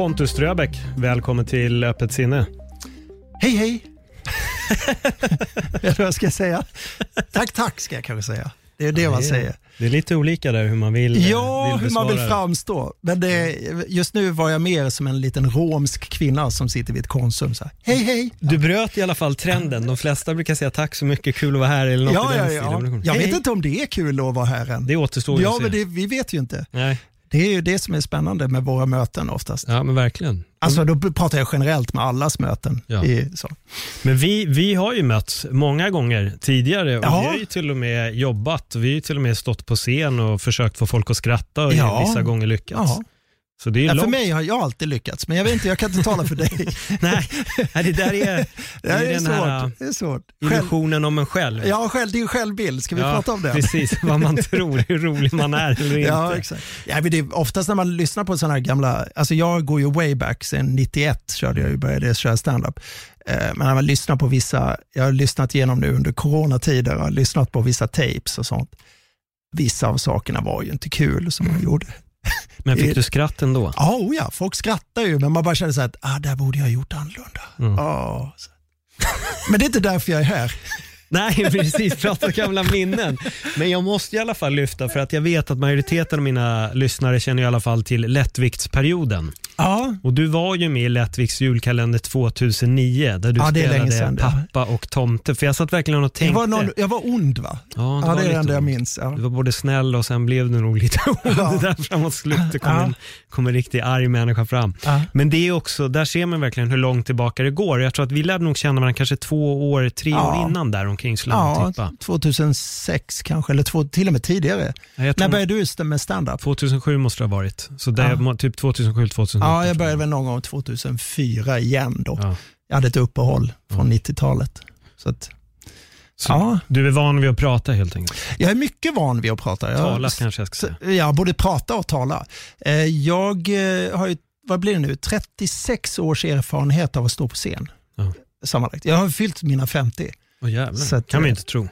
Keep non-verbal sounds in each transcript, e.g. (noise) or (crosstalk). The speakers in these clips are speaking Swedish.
Pontus Ströbeck, välkommen till Öppet sinne. Hej hej! (laughs) Eller vad ska jag säga? Tack tack ska jag kanske säga. Det är det man säger. Det är lite olika där hur man vill Ja, vill hur man vill framstå. Men det, just nu var jag mer som en liten romsk kvinna som sitter vid ett Konsum. Så här, hej hej! Du bröt i alla fall trenden. De flesta brukar säga tack så mycket, kul att vara här eller något Ja, i ja, den ja. stilen. Jag Hej, vet inte om det är kul att vara här än. Det återstår ju Ja, att se. men det, vi vet ju inte. Nej. Det är ju det som är spännande med våra möten oftast. Ja, men verkligen. Alltså då pratar jag generellt med allas möten. Ja. I, så. Men vi, vi har ju mötts många gånger tidigare och Ja. vi har ju till och med jobbat. Vi har ju till och med stått på scen och försökt få folk att skratta och Ja. vissa gånger lyckats. Ja. Så det är Ja, långt. för mig har jag alltid lyckats, men jag vet inte, jag kan inte tala för dig. (laughs) Nej, det där är, (laughs) det Det är, är, den svårt. här det är svårt. Själv, illusionen om en själv. ja, själv, din självbild, ska vi prata om det? Precis, vad man (laughs) tror, hur rolig man är eller inte. Ja, exakt. Ja, men det är oftast när man lyssnar på sådana här gamla, alltså jag går ju way back, sen 91 körde jag ju, började köra standup. Eh, Men när man lyssnar på vissa, jag har lyssnat igenom nu under coronatider, jag har lyssnat på vissa tapes och sånt. Vissa av sakerna var ju inte kul som man gjorde. (laughs) Men fick du skratt ändå? Ja, oh ja, folk skrattar ju, men man bara känner så att, ah, där borde jag ha gjort annorlunda. Mm. Så. Men det är inte därför jag är här. (laughs) Nej, precis. Prata gamla minnen. Men jag måste i alla fall lyfta för att jag vet att majoriteten av mina lyssnare känner i alla fall till lättviktsperioden. Ja, Och du var ju med i Lättvikts julkalender 2009 där du Ja, det spelade ja. pappa och tomte. För jag satt verkligen och jag tänkte. var, någon, jag var ond va? Ja, Ja, var det är det enda jag minns. Ja. Du var både snäll och sen blev du nog lite (laughs) ond Ja. där framåt slutet. kom, Ja. en, kom en riktigt arg människa fram. Ja. Men det är också, där ser man verkligen hur långt tillbaka det går. Jag tror att vi lärde nog känna varandra kanske två år, tre Ja. år innan där omkring Ja, nog tippa. 2006 kanske, eller två, till och med tidigare. Ja, När började du med stand-up? 2007 måste det ha varit. Så det Ja. typ 2007, 2008. Ja, jag började väl någon gång 2004 igen då. Ja. Jag hade ett uppehåll från 90-talet. Så att, Så ja, Du är van vid att prata helt enkelt. jag är mycket van vid att prata. Jag, Tala kanske jag ska säga. Ja, både prata och tala. Eh, Jag eh, har ju, vad blir det nu, 36 års erfarenhet av att stå på scen. Ja. Sammanlagt. Jag har fyllt mina 50. Åh jävlar, att, kan man eh, inte tro.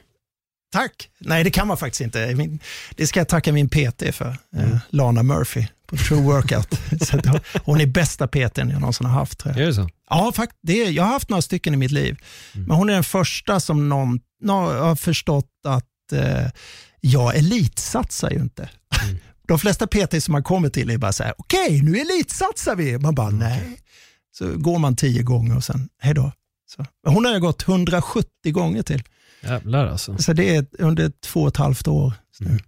Tack! Nej, det kan man faktiskt inte. Det ska jag tacka min PT för, eh, Lana Murphy på True Workout. (laughs) så hon- är bästa PTn jag någonsin har haft. Är det så? Ja, fakt, det är, jag har haft några stycken i mitt liv, men hon är den första som någon, någon har förstått att eh, jag elitsatsar ju inte. (laughs) De flesta PT som man kommer till är bara så här, okej, nu elitsatsar vi. Man bara, nej. Så går man tio gånger och sen, hej då. Så. Hon har jag gått 170 gånger till. Jävlar alltså. Så det är under två och ett halvt år. nu.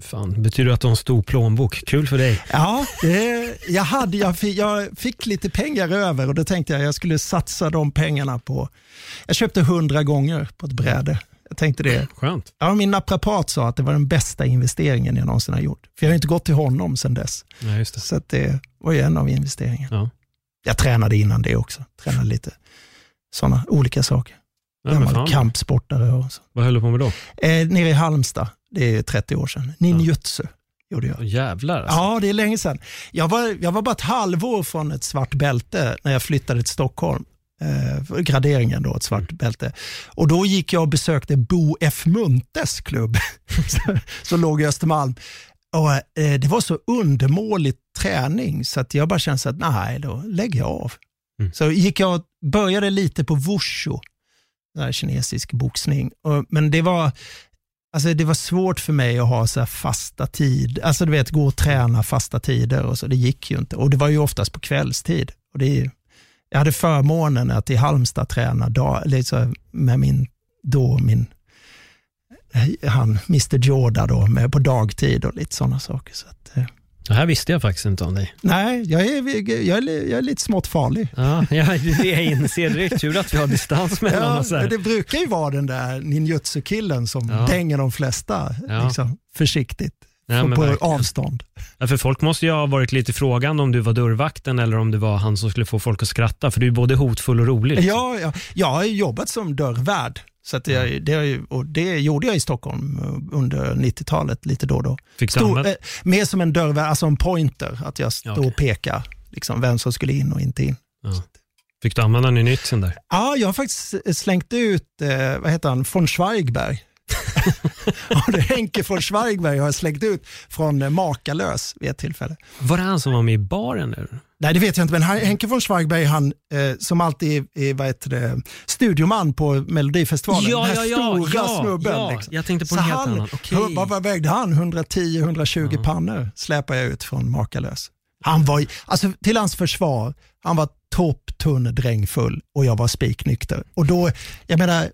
Fan, betyder det att du har en stor plånbok? Kul för dig. Ja, det, jag, hade, jag, fick, jag fick lite pengar över och då tänkte jag jag skulle satsa de pengarna på, jag köpte hundra gånger på ett bräde. Jag tänkte det. Skönt. Ja, min naprapat sa att det var den bästa investeringen jag någonsin har gjort. För jag har inte gått till honom sedan dess. Ja, just det. Så att det var ju en av investeringarna. Ja. Jag tränade innan det också. Tränade lite sådana olika saker. Ja, Gammal kampsportare och så. Vad höll du på med då? Eh, nere i Halmstad, det är 30 år sedan. Ninjutsu gjorde jag. Jävlar alltså. Ja, det är länge sedan. Jag var, jag var bara ett halvår från ett svart bälte när jag flyttade till Stockholm. Eh, graderingen då, ett svart bälte. Och då gick jag och besökte Bo F. Muntes klubb, (laughs) så- som låg i Östermalm. Och, eh, det var så undermålig träning så att jag bara kände så att nej, då lägger jag av. Mm. Så gick jag och började lite på wushu, kinesisk boxning. Och, men det var, Alltså det var svårt för mig att ha så här fasta tid, alltså du vet gå och träna fasta tider och så, det gick ju inte. Och det var ju oftast på kvällstid. Och det är, ju- jag hade förmånen att i Halmstad träna dag, liksom med min, då min, han, Mr Jorda då, med på dagtid och lite sådana saker. Så att, eh, det här visste jag faktiskt inte om dig. Nej, jag är, jag är, jag är lite smått farlig. Ja, ja, det jag inser. Är tur att vi har distans mellan Ja, oss här. det brukar ju vara den där ninjutsu-killen som Ja. dänger de flesta Ja. liksom, försiktigt Ja, på, verkligen. avstånd. Ja, för folk måste ju ha varit lite frågande om du var dörrvakten eller om du var han som skulle få folk att skratta. För du är både hotfull och rolig. liksom. Ja, ja, jag har jobbat som dörrvärd. Så att jag, det, och det gjorde jag i Stockholm eh, under 90-talet lite då och då. Fick använda- eh, mer som en dörrvärd, alltså en pointer, att jag Ja, står okej. och pekar liksom, vem som skulle in och inte in. Ja. Fick du använda nynytsen där? Ja, jag har faktiskt slängt ut, eh, vad heter han, von Schweigberg. (laughs) och det är Henke von Schweigberg har jag slängt ut från Makalös vid ett tillfälle. Var det han som var med i baren? Där? Nej, det vet jag inte, men Henke von Schweigberg, han eh, som alltid är, vad heter det, studioman på Melodifestivalen. Ja, den här ja, ja, stora ja, snubben. ja. liksom. Jag tänkte på en helt han, annan. Okej. hur- vad, vad vägde han? 110-120 pannor släpar jag ut från Makalös. Han var, alltså, till hans försvar, han var topptunn drängfull och jag var spiknykter. Och då, jag menar,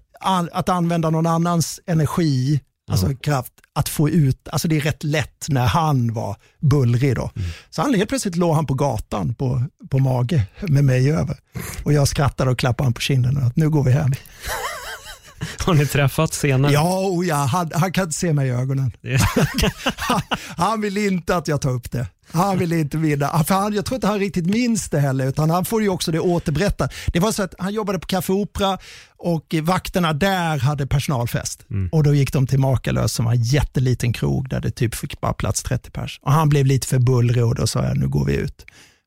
att använda någon annans energi, alltså kraft, att få ut, alltså det är rätt lätt när han var bullrig då. Mm. Så han helt plötsligt låg han på gatan på, på mage med mig över. Och jag skrattade och klappade han på kinden och att nu går vi hem. (laughs) Har ni träffats senare? Ja, och ja han, han kan inte se mig i ögonen. Han, (laughs) han vill inte att jag tar upp det. Han vill inte vinna. För han, jag tror inte han riktigt minns det heller, utan han får ju också det återberättat. Det var så att han jobbade på Café Opera och vakterna där hade personalfest. Och då gick de till Makalös som var en jätteliten krog där det typ fick bara plats 30 pers. Och han blev lite för bullrig och då sa jag, nu går vi ut.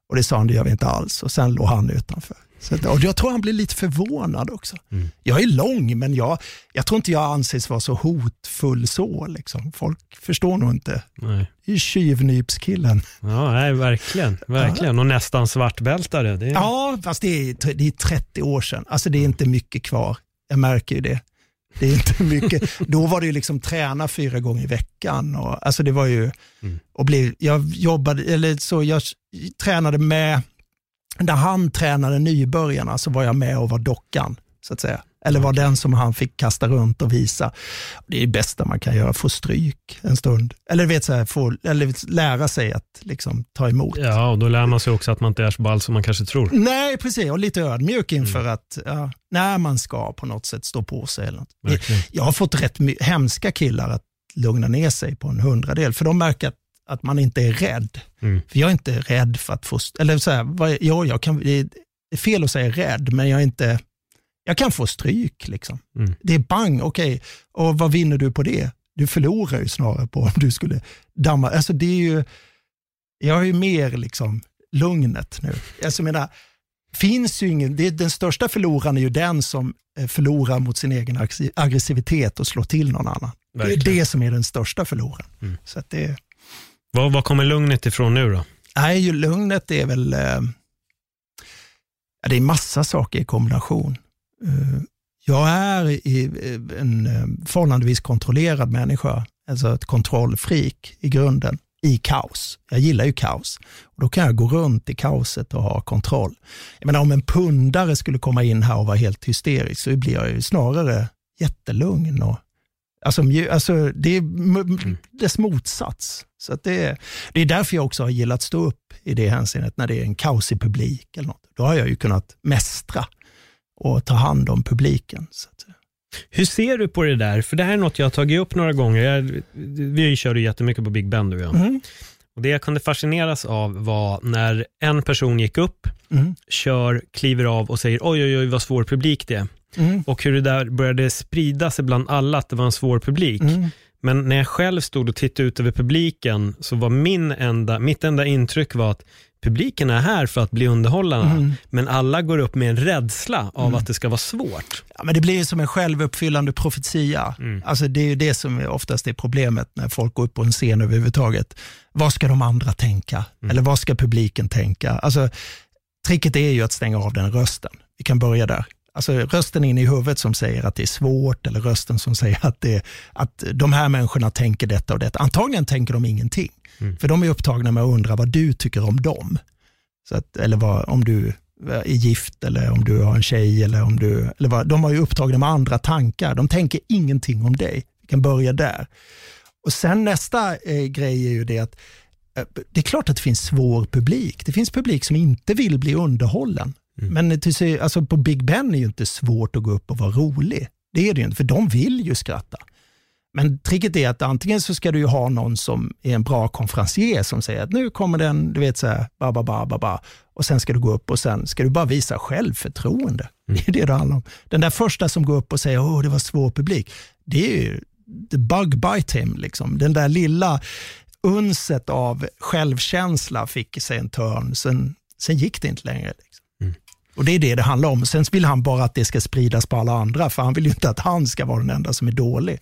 Och det sa han, det gör vi inte alls. Och sen låg han utanför. Så, och jag tror han blev lite förvånad också. Jag är lång, men jag, jag tror inte jag anses vara så hotfull så. Liksom. Folk förstår nog inte. Nej. Det är tjuvnypskillen. Ja, nej, verkligen. verkligen. Och nästan svartbältare. Det är... Ja, fast det är, det är 30 år sedan. Alltså det är inte mycket kvar. Jag märker ju det. Det är inte mycket. Då var det ju liksom träna fyra gånger i veckan. Och, alltså det var ju, och blev, jag jobbade, eller så jag tränade med, när han tränade nybörjarna så var jag med och var dockan, så att säga. Eller var den som han fick kasta runt och visa. Det är det bästa man kan göra, få stryk en stund. Eller, vet, så här, få, eller lära sig att liksom, ta emot. Ja, och då lär man sig också att man inte är så ball som man kanske tror. Nej, precis. Och lite ödmjuk inför Mm. att ja, när man ska på något sätt stå på sig. Eller något. Verkligen. Jag har fått rätt hemska killar att lugna ner sig på en hundradel, för de märker att, att man inte är rädd. Mm. För jag är inte rädd för att få... Eller så här, vad, ja, jag kan, det är fel att säga rädd, men jag är inte... Jag kan få stryk. Liksom. Mm. Det är bang, okej. Och vad vinner du på det? Du förlorar ju snarare på om du skulle damma. Alltså det är ju... Jag har ju mer liksom lugnet nu. Alltså, jag menar, finns ju ingen, det, den största förloraren är ju den som eh, förlorar mot sin egen agg- aggressivitet och slår till någon annan. Det Verkligen. är det som är den största förloraren. Mm. Så att det, Var, var kommer lugnet ifrån nu då? nej, lugnet är väl, eh, det är massa saker i kombination. Eh, jag är en eh, förhållandevis kontrollerad människa, alltså ett kontrollfreak i grunden, i kaos. Jag gillar ju kaos. Och då kan jag gå runt i kaoset och ha kontroll. Jag menar, om en pundare skulle komma in här och vara helt hysterisk så blir jag ju snarare jättelugn. Och, alltså, alltså, det är m- dess motsats. Så det, är, det är därför jag också har gillat stå upp i det hänseendet när det är en kaosig publik. Eller något. Då har jag ju kunnat mästra och ta hand om publiken. Hur ser du på det där? För det här är något jag har tagit upp några gånger. Jag, vi kör ju jättemycket på Big Ben du och jag. mm, Och det jag kunde fascineras av var när en person gick upp, mm, kör, kliver av och säger oj, oj, oj, vad svår publik det är. mm, Och hur det där började sprida sig bland alla att det var en svår publik. mm, Men när jag själv stod och tittade ut över publiken så var min enda, mitt enda intryck var att publiken är här för att bli underhållna. Mm. Men alla går upp med en rädsla av att det ska vara svårt. Ja, men det blir ju som en självuppfyllande profetia. Mm. Alltså, det är ju det som oftast är problemet när folk går upp på en scen överhuvudtaget. Vad ska de andra tänka? Mm. Eller vad ska publiken tänka? Alltså, tricket är ju att stänga av den rösten. Vi kan börja där. Alltså rösten in i huvudet som säger att det är svårt eller rösten som säger att, det, att de här människorna tänker detta och detta. Antagligen tänker de ingenting. Mm. För de är upptagna med att undra vad du tycker om dem. Så att, eller vad, om du är gift eller om du har en tjej. Eller om du, eller vad, de har ju upptagna med andra tankar. De tänker ingenting om dig. Vi kan börja där. Och Sen nästa eh, grej är ju det att eh, det är klart att det finns svår publik. Det finns publik som inte vill bli underhållen. Mm. Men till, alltså på Big Ben är ju inte svårt att gå upp och vara rolig. Det är det ju inte, för de vill ju skratta. Men tricket är att antingen så ska du ju ha någon som är en bra konferencier som säger att nu kommer den, du vet så här, ba, ba, ba, ba, ba. och sen ska du gå upp och sen ska du bara visa självförtroende. Det är det det handlar om. Den där första som går upp och säger åh det var svår publik, det är ju the bug bite him. Liksom. Den där lilla unset av självkänsla fick sig en törn, sen, sen gick det inte längre. Och Det är det det handlar om. Sen vill han bara att det ska spridas på alla andra, för han vill ju inte att han ska vara den enda som är dålig.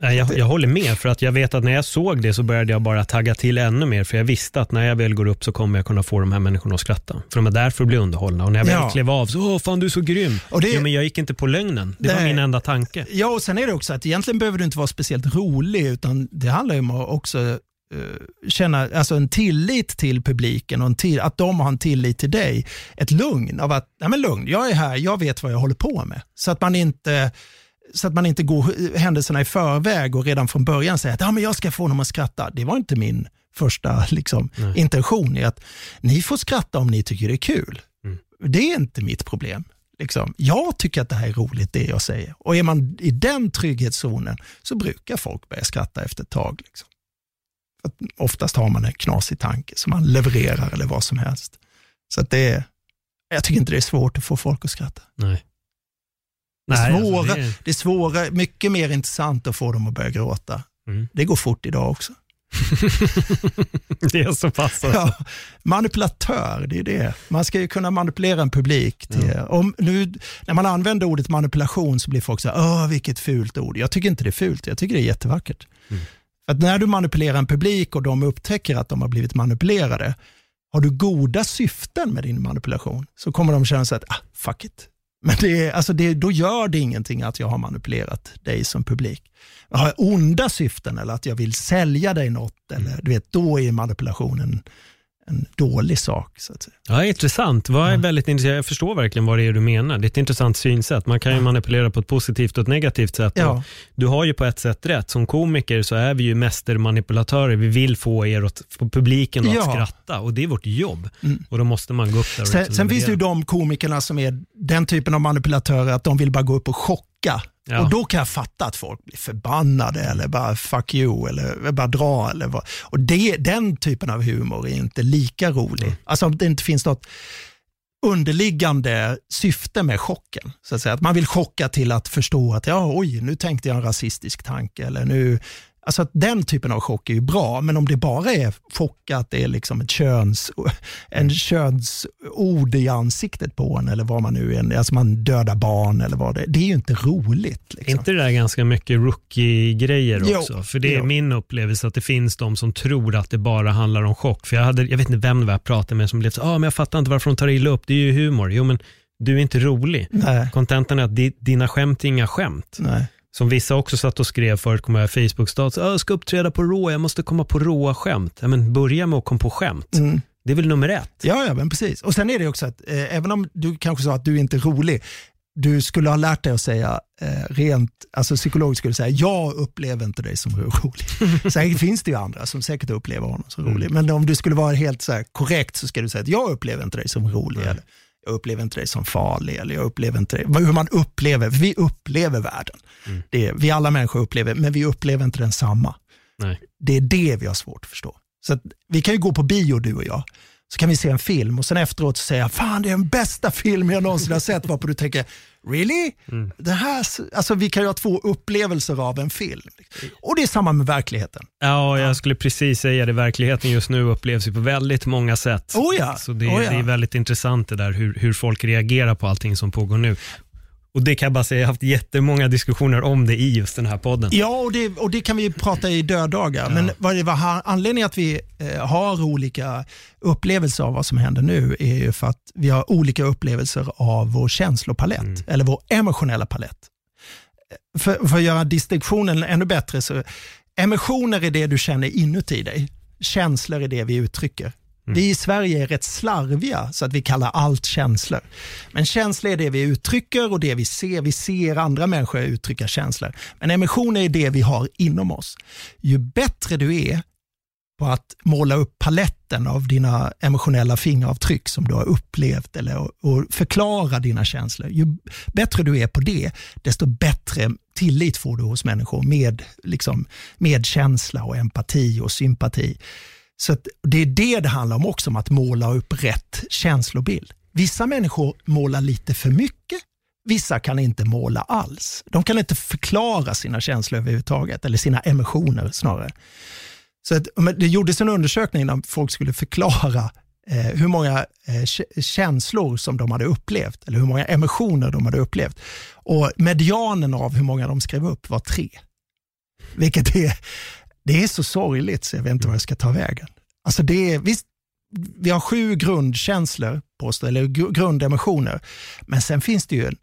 Nej, jag, jag håller med, för att jag vet att när jag såg det så började jag bara tagga till ännu mer, för jag visste att när jag väl går upp så kommer jag kunna få de här människorna att skratta. För de är där för att bli underhållna. Och när jag väl Ja. klev av så, åh fan du är så grym. Och det- Jo, men jag gick inte på lögnen. Det var Nej. min enda tanke. Ja, och sen är det också att egentligen behöver du inte vara speciellt rolig, utan det handlar ju om att också känna alltså en tillit till publiken och en till, att de har en tillit till dig. Ett lugn av att, nej men lugn, jag är här, jag vet vad jag håller på med. Så att man inte så att man inte går händelserna i förväg och redan från början säger att ja, men jag ska få dem att skratta. Det var inte min första liksom, intention. i att Ni får skratta om ni tycker det är kul. Mm. Det är inte mitt problem. Liksom. Jag tycker att det här är roligt, det jag säger. Och är man i den trygghetszonen så brukar folk börja skratta efter ett tag. Liksom. För oftast har man en knasig tanke som man levererar eller vad som helst. Så att det är, jag tycker inte det är svårt att få folk att skratta. Nej. Det är, Nej, svåra, alltså, det är- det är svåra, mycket mer intressant att få dem att börja gråta. Mm. Det går fort idag också. (laughs) det är så pass alltså. Ja, manipulatör, det är det. Man ska ju kunna manipulera en publik. Till, om nu, när man använder ordet manipulation så blir folk så här, Åh, vilket fult ord. Jag tycker inte det är fult, jag tycker det är jättevackert. Mm. Att när du manipulerar en publik och de upptäcker att de har blivit manipulerade, har du goda syften med din manipulation så kommer de känna sig att, ah, fuck it. Men det alltså det, då gör det ingenting att jag har manipulerat dig som publik. Har jag onda syften eller att jag vill sälja dig något, eller, du vet, då är manipulationen en dålig sak. Så att säga. Ja, intressant. Vad är väldigt intressant. Jag förstår verkligen vad det är du menar. Det är ett intressant synsätt. Man kan ju manipulera på ett positivt och ett negativt sätt. Ja. Du har ju på ett sätt rätt. Som komiker så är vi ju mästermanipulatörer. Vi vill få er att, få publiken att Ja. skratta och det är vårt jobb. Mm. Och då måste man gå upp där och Sen, sen finns det ju de komikerna som är den typen av manipulatörer att de vill bara gå upp och chocka. Ja. Och då kan jag fatta att folk blir förbannade eller bara fuck you eller bara dra. Eller vad. Och det, den typen av humor är inte lika rolig. Mm. Alltså om det inte finns något underliggande syfte med chocken. Så att, säga. att man vill chocka till att förstå att ja, oj, nu tänkte jag en rasistisk tanke. Eller nu, alltså att den typen av chock är ju bra, men om det bara är chocka att det är liksom ett köns, en könsord i ansiktet på en eller vad man nu är, alltså man dödar barn eller vad det är. Det är ju inte roligt. Är Liksom. inte det där ganska mycket rookie-grejer Jo, också? För det är jo. min upplevelse att det finns de som tror att det bara handlar om chock. För jag, hade, jag vet inte vem det var jag pratade med som blev så, ah, men jag fattar inte varför de tar illa upp, det är ju humor. Jo men du är inte rolig. Kontentan är att di, dina skämt är inga skämt. nej. Som vissa också satt och skrev förut, kommer jag Facebook-stat, jag ska uppträda på rå, jag måste komma på råa skämt. Ja, men börja med att komma på skämt. Mm. Det är väl nummer ett? Ja, ja, men precis. Och sen är det också att eh, även om du kanske sa att du inte är rolig, du skulle ha lärt dig att säga eh, rent, alltså psykologiskt skulle du säga, jag upplever inte dig som rolig. (laughs) Sen finns det ju andra som säkert upplever honom som rolig, men om du skulle vara helt så korrekt så ska du säga att jag upplever inte dig som rolig, eller jag upplever inte dig som farlig, eller jag upplever inte dig, hur man upplever, vi upplever världen. Det är, vi alla människor upplever, men vi upplever inte den samma. Nej. Det är det vi har svårt att förstå. Så att vi kan ju gå på bio du och jag, så kan vi se en film och sen efteråt så säga fan det är den bästa film jag någonsin har sett, varpå du tänker really? Det här, alltså vi kan ju ha två upplevelser av en film. Och det är samma med verkligheten. Ja, jag skulle precis säga det. Verkligheten just nu upplevs ju på väldigt många sätt. Oh ja, Så det, oh ja. det är väldigt intressant det där hur, hur folk reagerar på allting som pågår nu. Och det kan jag bara säga, jag har haft jättemånga diskussioner om det i just den här podden. Ja, och det, och det kan vi prata i döddagar. Men vad det var anledningen att vi eh, har olika upplevelser av vad som händer nu är ju för att vi har olika upplevelser av vår känslopalett, eller vår emotionella palett. Eh, För, för att göra distinktionen ännu bättre, så emotioner är det du känner inuti dig. Känslor är det vi uttrycker. Mm. Vi i Sverige är rätt slarviga så att vi kallar allt känslor. Men känslor är det vi uttrycker och det vi ser. Vi ser andra människor uttrycka känslor. Men emotioner är det vi har inom oss. Ju bättre du är på att måla upp paletten av dina emotionella fingeravtryck som du har upplevt eller och förklara dina känslor. Ju bättre du är på det, desto bättre tillit får du hos människor med liksom, medkänsla och empati och sympati. Så Det är det det handlar om också, om att måla upp rätt känslobild. Vissa människor målar lite för mycket, vissa kan inte måla alls. De kan inte förklara sina känslor överhuvudtaget, eller sina emotioner snarare. Så att, det gjordes en undersökning där folk skulle förklara eh, hur många eh, känslor som de hade upplevt, eller hur många emotioner de hade upplevt. Och medianen av hur många de skrev upp var tre. Vilket är, det är så sorgligt så jag vet inte vad jag ska ta vägen. Alltså det är, visst, vi har sju grundkänslor, påstå, eller grundemotioner, men sen finns det ju en,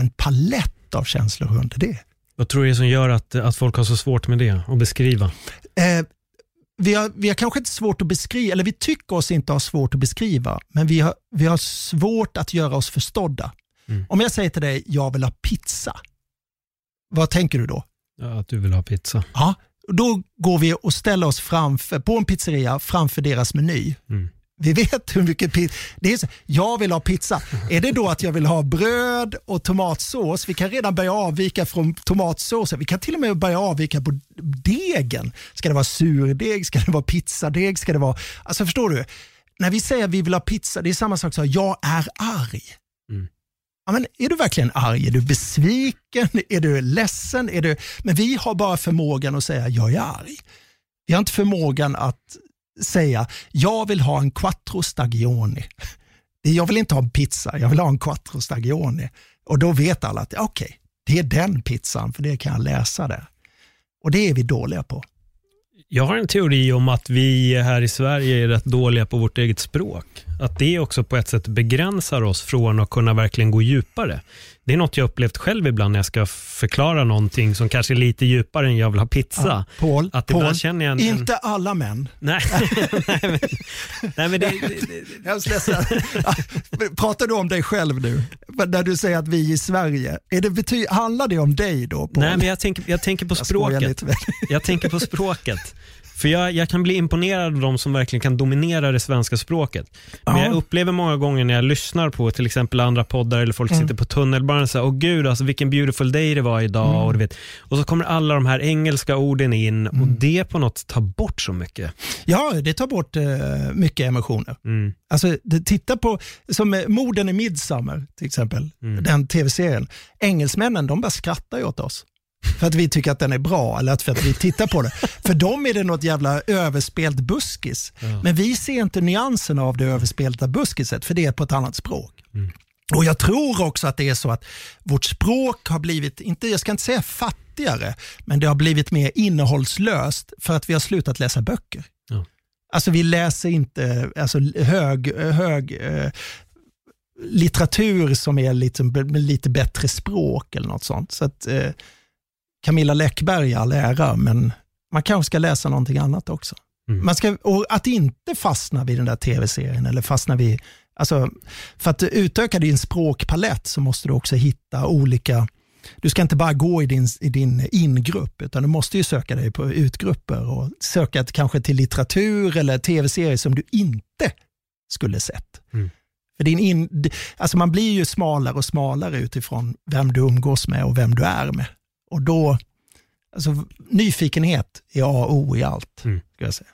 en palett av känslor under det. Vad tror du är som gör att, att folk har så svårt med det att beskriva? Eh, vi, har, vi har kanske inte svårt att beskriva, eller vi tycker oss inte ha svårt att beskriva, men vi har, vi har svårt att göra oss förstådda. Mm. Om jag säger till dig, jag vill ha pizza. Vad tänker du då? Ja, att du vill ha pizza. Ja, då går vi och ställer oss framför, på en pizzeria framför deras meny. Mm. Vi vet hur mycket pizza. Det är så, jag vill ha pizza. Är det då att jag vill ha bröd och tomatsås? Vi kan redan börja avvika från tomatsåsen. Vi kan till och med börja avvika på degen. Ska det vara surdeg? Ska det vara pizzadeg? Ska det vara... Alltså förstår du? När vi säger att vi vill ha pizza, det är samma sak som jag är arg. Ja, men är du verkligen arg? Är du besviken? Är du ledsen? Är du... Men vi har bara förmågan att säga jag är arg. Vi har inte förmågan att säga, jag vill ha en quattro stagioni. Jag vill inte ha en pizza, jag vill ha en quattro stagioni. Och då vet alla att okej, okay, det är den pizzan, för det kan jag läsa där. Och det är vi dåliga på. Jag har en teori om att vi här i Sverige är rätt dåliga på vårt eget språk. Att det också på ett sätt begränsar oss från att kunna verkligen gå djupare. Det är något jag upplevt själv ibland när jag ska förklara någonting som kanske är lite djupare än jag vill ha pizza. Ja, Paul, att Paul känner jag en, inte alla män. Nej, (laughs) nej, men, nej, men det, (laughs) det. Pratar du om dig själv nu? När du säger att vi i Sverige, är det bety handlar det om dig då? Paul? Nej, men jag tänker, jag tänker på jag språket. Jag tänker på språket. För jag, jag, kan bli imponerad av de som verkligen kan dominera det svenska språket. Men ja. jag upplever många gånger när jag lyssnar på till exempel andra poddar eller folk mm. sitter på tunnelbanan och säger, åh gud, alltså vilken beautiful day det var idag. Mm. Och, du vet. och så kommer alla de här engelska orden in mm. och det på något tar bort så mycket. Ja, det tar bort uh, mycket emotioner. Mm. Alltså, titta på, som Morden i Midsummer till exempel, mm. den tv-serien. Engelsmännen, de bara skrattar ju åt oss för att vi tycker att den är bra eller för att vi tittar på det. (laughs) För dem är det något jävla överspelt buskis. Ja. Men vi ser inte nyanserna av det överspelta buskiset för det är på ett annat språk. Mm. Och Jag tror också att det är så att vårt språk har blivit, inte, jag ska inte säga fattigare, men det har blivit mer innehållslöst för att vi har slutat läsa böcker. Ja. Alltså vi läser inte alltså, hög, hög eh, litteratur som är lite, med lite bättre språk eller något sånt. Så att, eh, Camilla Läckberg i all ära, men man kanske ska läsa någonting annat också. Mm. Man ska, och att inte fastna vid den där tv-serien eller fastna vid, alltså, för att utöka din språkpalett så måste du också hitta olika, du ska inte bara gå i din, i din ingrupp, utan du måste ju söka dig på utgrupper och söka kanske till litteratur eller tv-serier som du inte skulle sett. Mm. För din in, alltså man blir ju smalare och smalare utifrån vem du umgås med och vem du är med. Och då, alltså nyfikenhet är A och O i allt. Mm. Jag säga.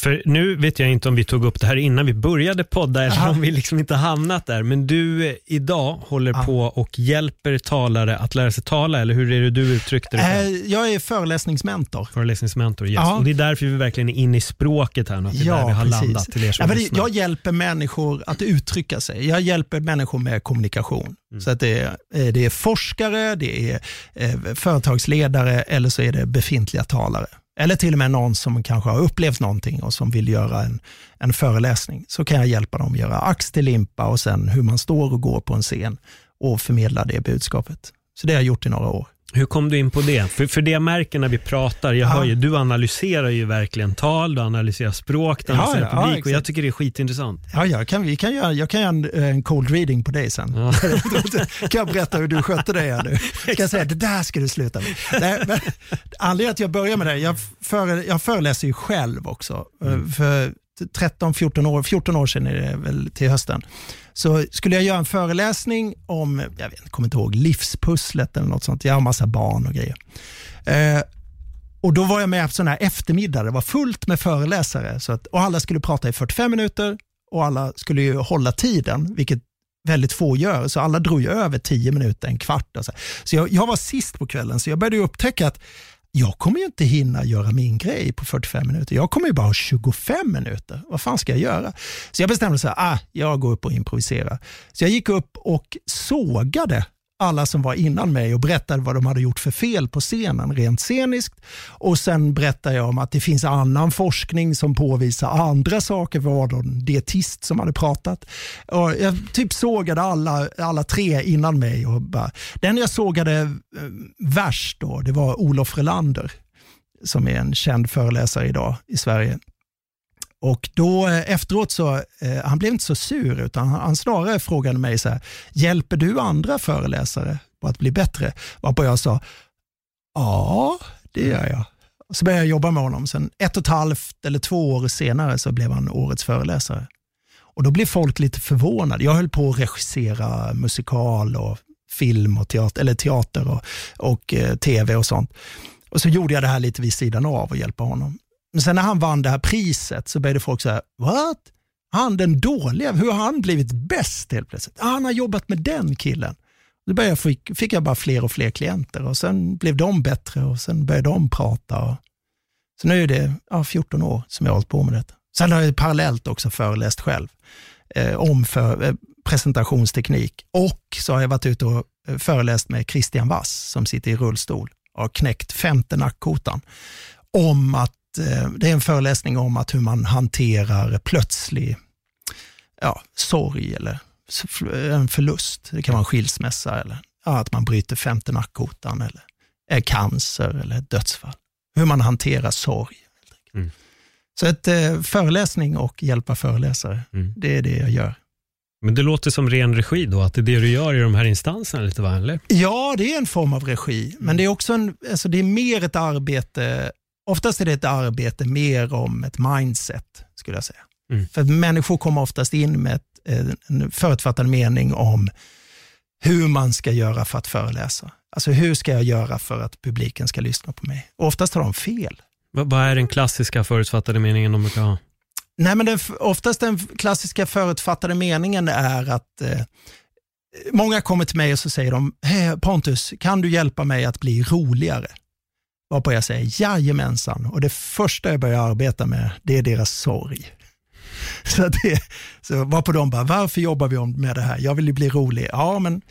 För nu vet jag inte om vi tog upp det här innan vi började podda eller om vi liksom inte hamnat där. Men du eh, idag håller Aha. på och hjälper talare att lära sig tala, eller hur är det du uttryckte det? Äh, jag är föreläsningsmentor. Föreläsningsmentor, yes. Och det är därför vi verkligen är inne i språket här, att det är ja, där vi har precis. landat till er som ja, det, Jag hjälper människor att uttrycka sig. Jag hjälper människor med kommunikation. Mm. Så att det, är, eh, det är forskare, det är företagsledare eller så är det befintliga talare eller till och med någon som kanske har upplevt någonting och som vill göra en, en föreläsning, så kan jag hjälpa dem att göra ax till limpa och sen hur man står och går på en scen och förmedla det budskapet. Så det har jag gjort i några år. Hur kom du in på det? För, för det jag märker när vi pratar, jag ja. hör ju, du analyserar ju verkligen tal, du analyserar språk, du analyserar ja, publik ja, och jag tycker det är skitintressant. Ja, jag kan, vi kan göra, jag kan göra en, en cold reading på dig sen. Ja. (laughs) kan jag berätta hur du skötte det här nu? Kan jag säga, det där ska du sluta med. Nej, men, anledningen att jag börjar med det, jag, före, jag föreläser ju själv också. Mm. För 13-14 år, 14 år sedan är det väl till hösten, så skulle jag göra en föreläsning om, jag vet, kommer inte ihåg, livspusslet eller något sånt. Jag har massa barn och grejer. Eh, och Då var jag med på sådana här eftermiddag, det var fullt med föreläsare. Så att, och Alla skulle prata i 45 minuter och alla skulle ju hålla tiden, vilket väldigt få gör. Så alla drog ju över 10 minuter, en kvart. Och så så jag, jag var sist på kvällen, så jag började upptäcka att jag kommer ju inte hinna göra min grej på 45 minuter. Jag kommer ju bara ha 25 minuter. Vad fan ska jag göra? Så jag bestämde mig att ah, jag går upp och improviserar. Så jag gick upp och sågade alla som var innan mig och berättade vad de hade gjort för fel på scenen rent sceniskt. Och Sen berättade jag om att det finns annan forskning som påvisar andra saker. Vad var det en dietist som hade pratat? Och jag typ sågade alla, alla tre innan mig. Och bara, den jag sågade eh, värst då, det var Olof Relander som är en känd föreläsare idag i Sverige. Och då eh, efteråt så, eh, han blev inte så sur utan han, han snarare frågade mig så här, hjälper du andra föreläsare på att bli bättre? Varpå jag sa, ja det gör jag. Så började jag jobba med honom. Sen ett och ett halvt eller två år senare så blev han årets föreläsare. Och Då blev folk lite förvånade. Jag höll på att regissera musikal och film och teater, eller teater och, och eh, tv och sånt. Och så gjorde jag det här lite vid sidan av och hjälpa honom. Men sen när han vann det här priset så började folk säga, what? Han den dåliga, hur har han blivit bäst helt plötsligt? Ah, han har jobbat med den killen. Då började jag, fick, fick jag bara fler och fler klienter och sen blev de bättre och sen började de prata. Och, så nu är det ja, 14 år som jag har hållit på med detta. Sen har jag parallellt också föreläst själv eh, om för, eh, presentationsteknik och så har jag varit ute och eh, föreläst med Christian Wass som sitter i rullstol och har knäckt femte nackkotan om att det är en föreläsning om att hur man hanterar plötslig ja, sorg eller en förlust. Det kan vara en skilsmässa eller ja, att man bryter femte nackkotan eller är cancer eller dödsfall. Hur man hanterar sorg. Mm. Så ett eh, föreläsning och hjälpa föreläsare, mm. det är det jag gör. Men det låter som ren regi då, att det är det du gör i de här instanserna lite va? Eller? Ja, det är en form av regi, men det är också en, alltså det är mer ett arbete Oftast är det ett arbete mer om ett mindset, skulle jag säga. Mm. För människor kommer oftast in med ett, eh, en förutfattad mening om hur man ska göra för att föreläsa. Alltså hur ska jag göra för att publiken ska lyssna på mig? Och oftast har de fel. Vad är den klassiska förutfattade meningen de brukar ha? Nej, men den, oftast den klassiska förutfattade meningen är att eh, många kommer till mig och så säger de, hey, Pontus, kan du hjälpa mig att bli roligare? Varpå jag säger jajamensan och det första jag börjar arbeta med det är deras sorg. (laughs) Så, det, så varpå de bara, varför jobbar vi med det här? Jag vill ju bli rolig. Ja, men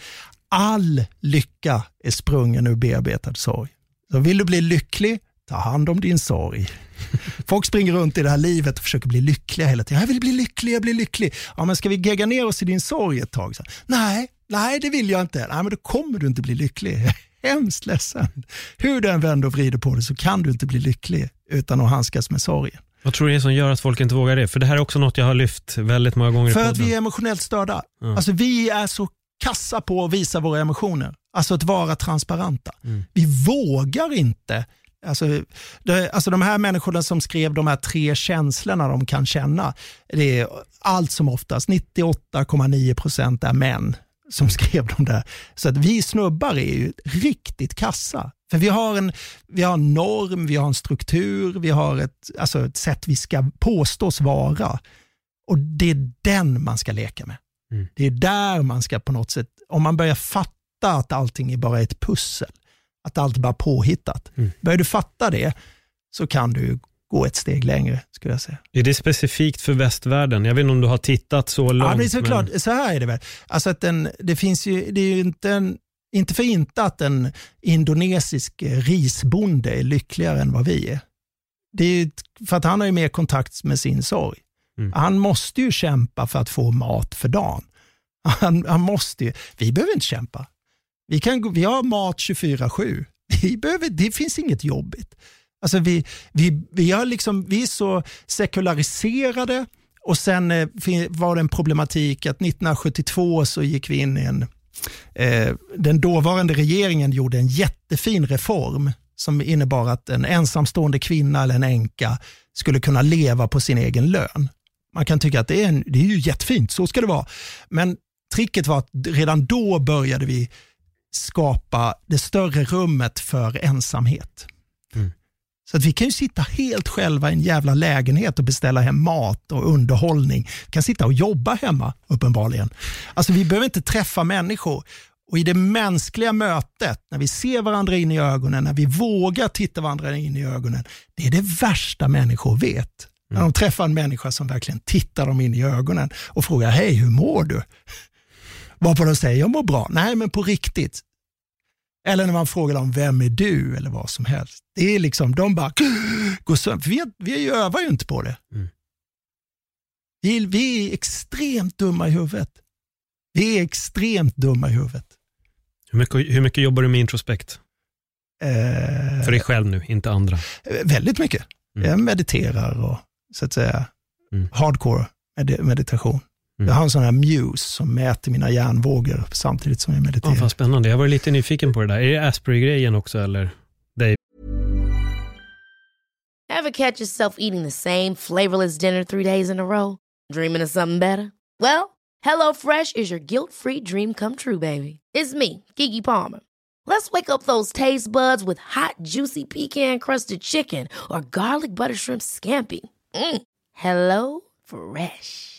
all lycka är sprungen ur bearbetad sorg. Så vill du bli lycklig, ta hand om din sorg. (laughs) Folk springer runt i det här livet och försöker bli lyckliga hela tiden. Jag vill bli lycklig, jag blir lycklig. Ja, men ska vi gegga ner oss i din sorg ett tag? Så, nej, nej, det vill jag inte. Nej, men då kommer du inte bli lycklig (laughs) hemskt ledsen. Hur du än vänder och vrider på det så kan du inte bli lycklig utan att handskas med sorgen. Vad tror du det är som gör att folk inte vågar det? För det här är också något jag har lyft väldigt många gånger För att vi är emotionellt störda. Mm. Alltså vi är så kassa på att visa våra emotioner. Alltså att vara transparenta. Mm. Vi vågar inte Alltså, det, alltså de här människorna som skrev de här tre känslorna de kan känna, det är allt som oftast 98,9 procent är män som (laughs) skrev de där. Så att vi snubbar är ju riktigt kassa. För vi har en, vi har en norm, vi har en struktur, vi har ett, alltså ett sätt vi ska påstås vara. Och det är den man ska leka med. Mm. Det är där man ska på något sätt, om man börjar fatta att allting är bara ett pussel, att allt bara påhittat. Mm. Börjar du fatta det så kan du gå ett steg längre, skulle jag säga. Är det specifikt för västvärlden? Jag vet inte om du har tittat så långt. Ja, är såklart. Men... Så här är det väl. Alltså att den, det, finns ju, det är ju inte, en, inte för inte att en indonesisk risbonde är lyckligare än vad vi är. Det är för att han har ju mer kontakt med sin sorg. Mm. Han måste ju kämpa för att få mat för dagen. (laughs) Han, han måste ju, vi behöver inte kämpa. Vi, kan, vi har mat 24-7. det finns inget jobbigt. Alltså vi, vi, vi, har liksom, vi är så sekulariserade och sen eh, var det en problematik att 1972 så gick vi in i en... Eh, den dåvarande regeringen gjorde en jättefin reform som innebar att en ensamstående kvinna eller en änka skulle kunna leva på sin egen lön. Man kan tycka att det är, en, det är ju jättefint, så ska det vara. Men tricket var att redan då började vi skapa det större rummet för ensamhet. Mm. Så att vi kan ju sitta helt själva i en jävla lägenhet och beställa hem mat och underhållning. Vi kan sitta och jobba hemma uppenbarligen. Alltså vi behöver inte träffa människor. Och i det mänskliga mötet, när vi ser varandra in i ögonen, när vi vågar titta varandra in i ögonen, det är det värsta människor vet. Mm. När de träffar en människa som verkligen tittar dem in i ögonen och frågar, hej hur mår du? (laughs) Varpå de säger, jag mår bra. Nej, men på riktigt. Eller när man frågar dem, vem är du? Eller vad som helst. Det är liksom, de bara går sönder. Vi, vi övar ju inte på det. Mm. Vi, vi är extremt dumma i huvudet. Vi är extremt dumma i huvudet. Hur mycket, hur mycket jobbar du med introspekt? Eh, För dig själv nu, inte andra. Eh, väldigt mycket. Mm. Jag mediterar och så att säga mm. hardcore med meditation. Mm. Jag har en sån här Muse som mäter mina hjärnvågor samtidigt som jag mediterar. Ja, spännande. Jag var lite nyfiken på det där. Är det Asprey-grejen också eller? Dave? Have catch yourself eating the same flavorless dinner three days in a row? Dreaming of something better? Well, hello fresh is your guilt free dream come true baby. It's me, Gigi Palmer. Let's wake up those taste buds with hot juicy pecan crusted chicken or garlic butter shrimp scampi. Mm. Hello fresh.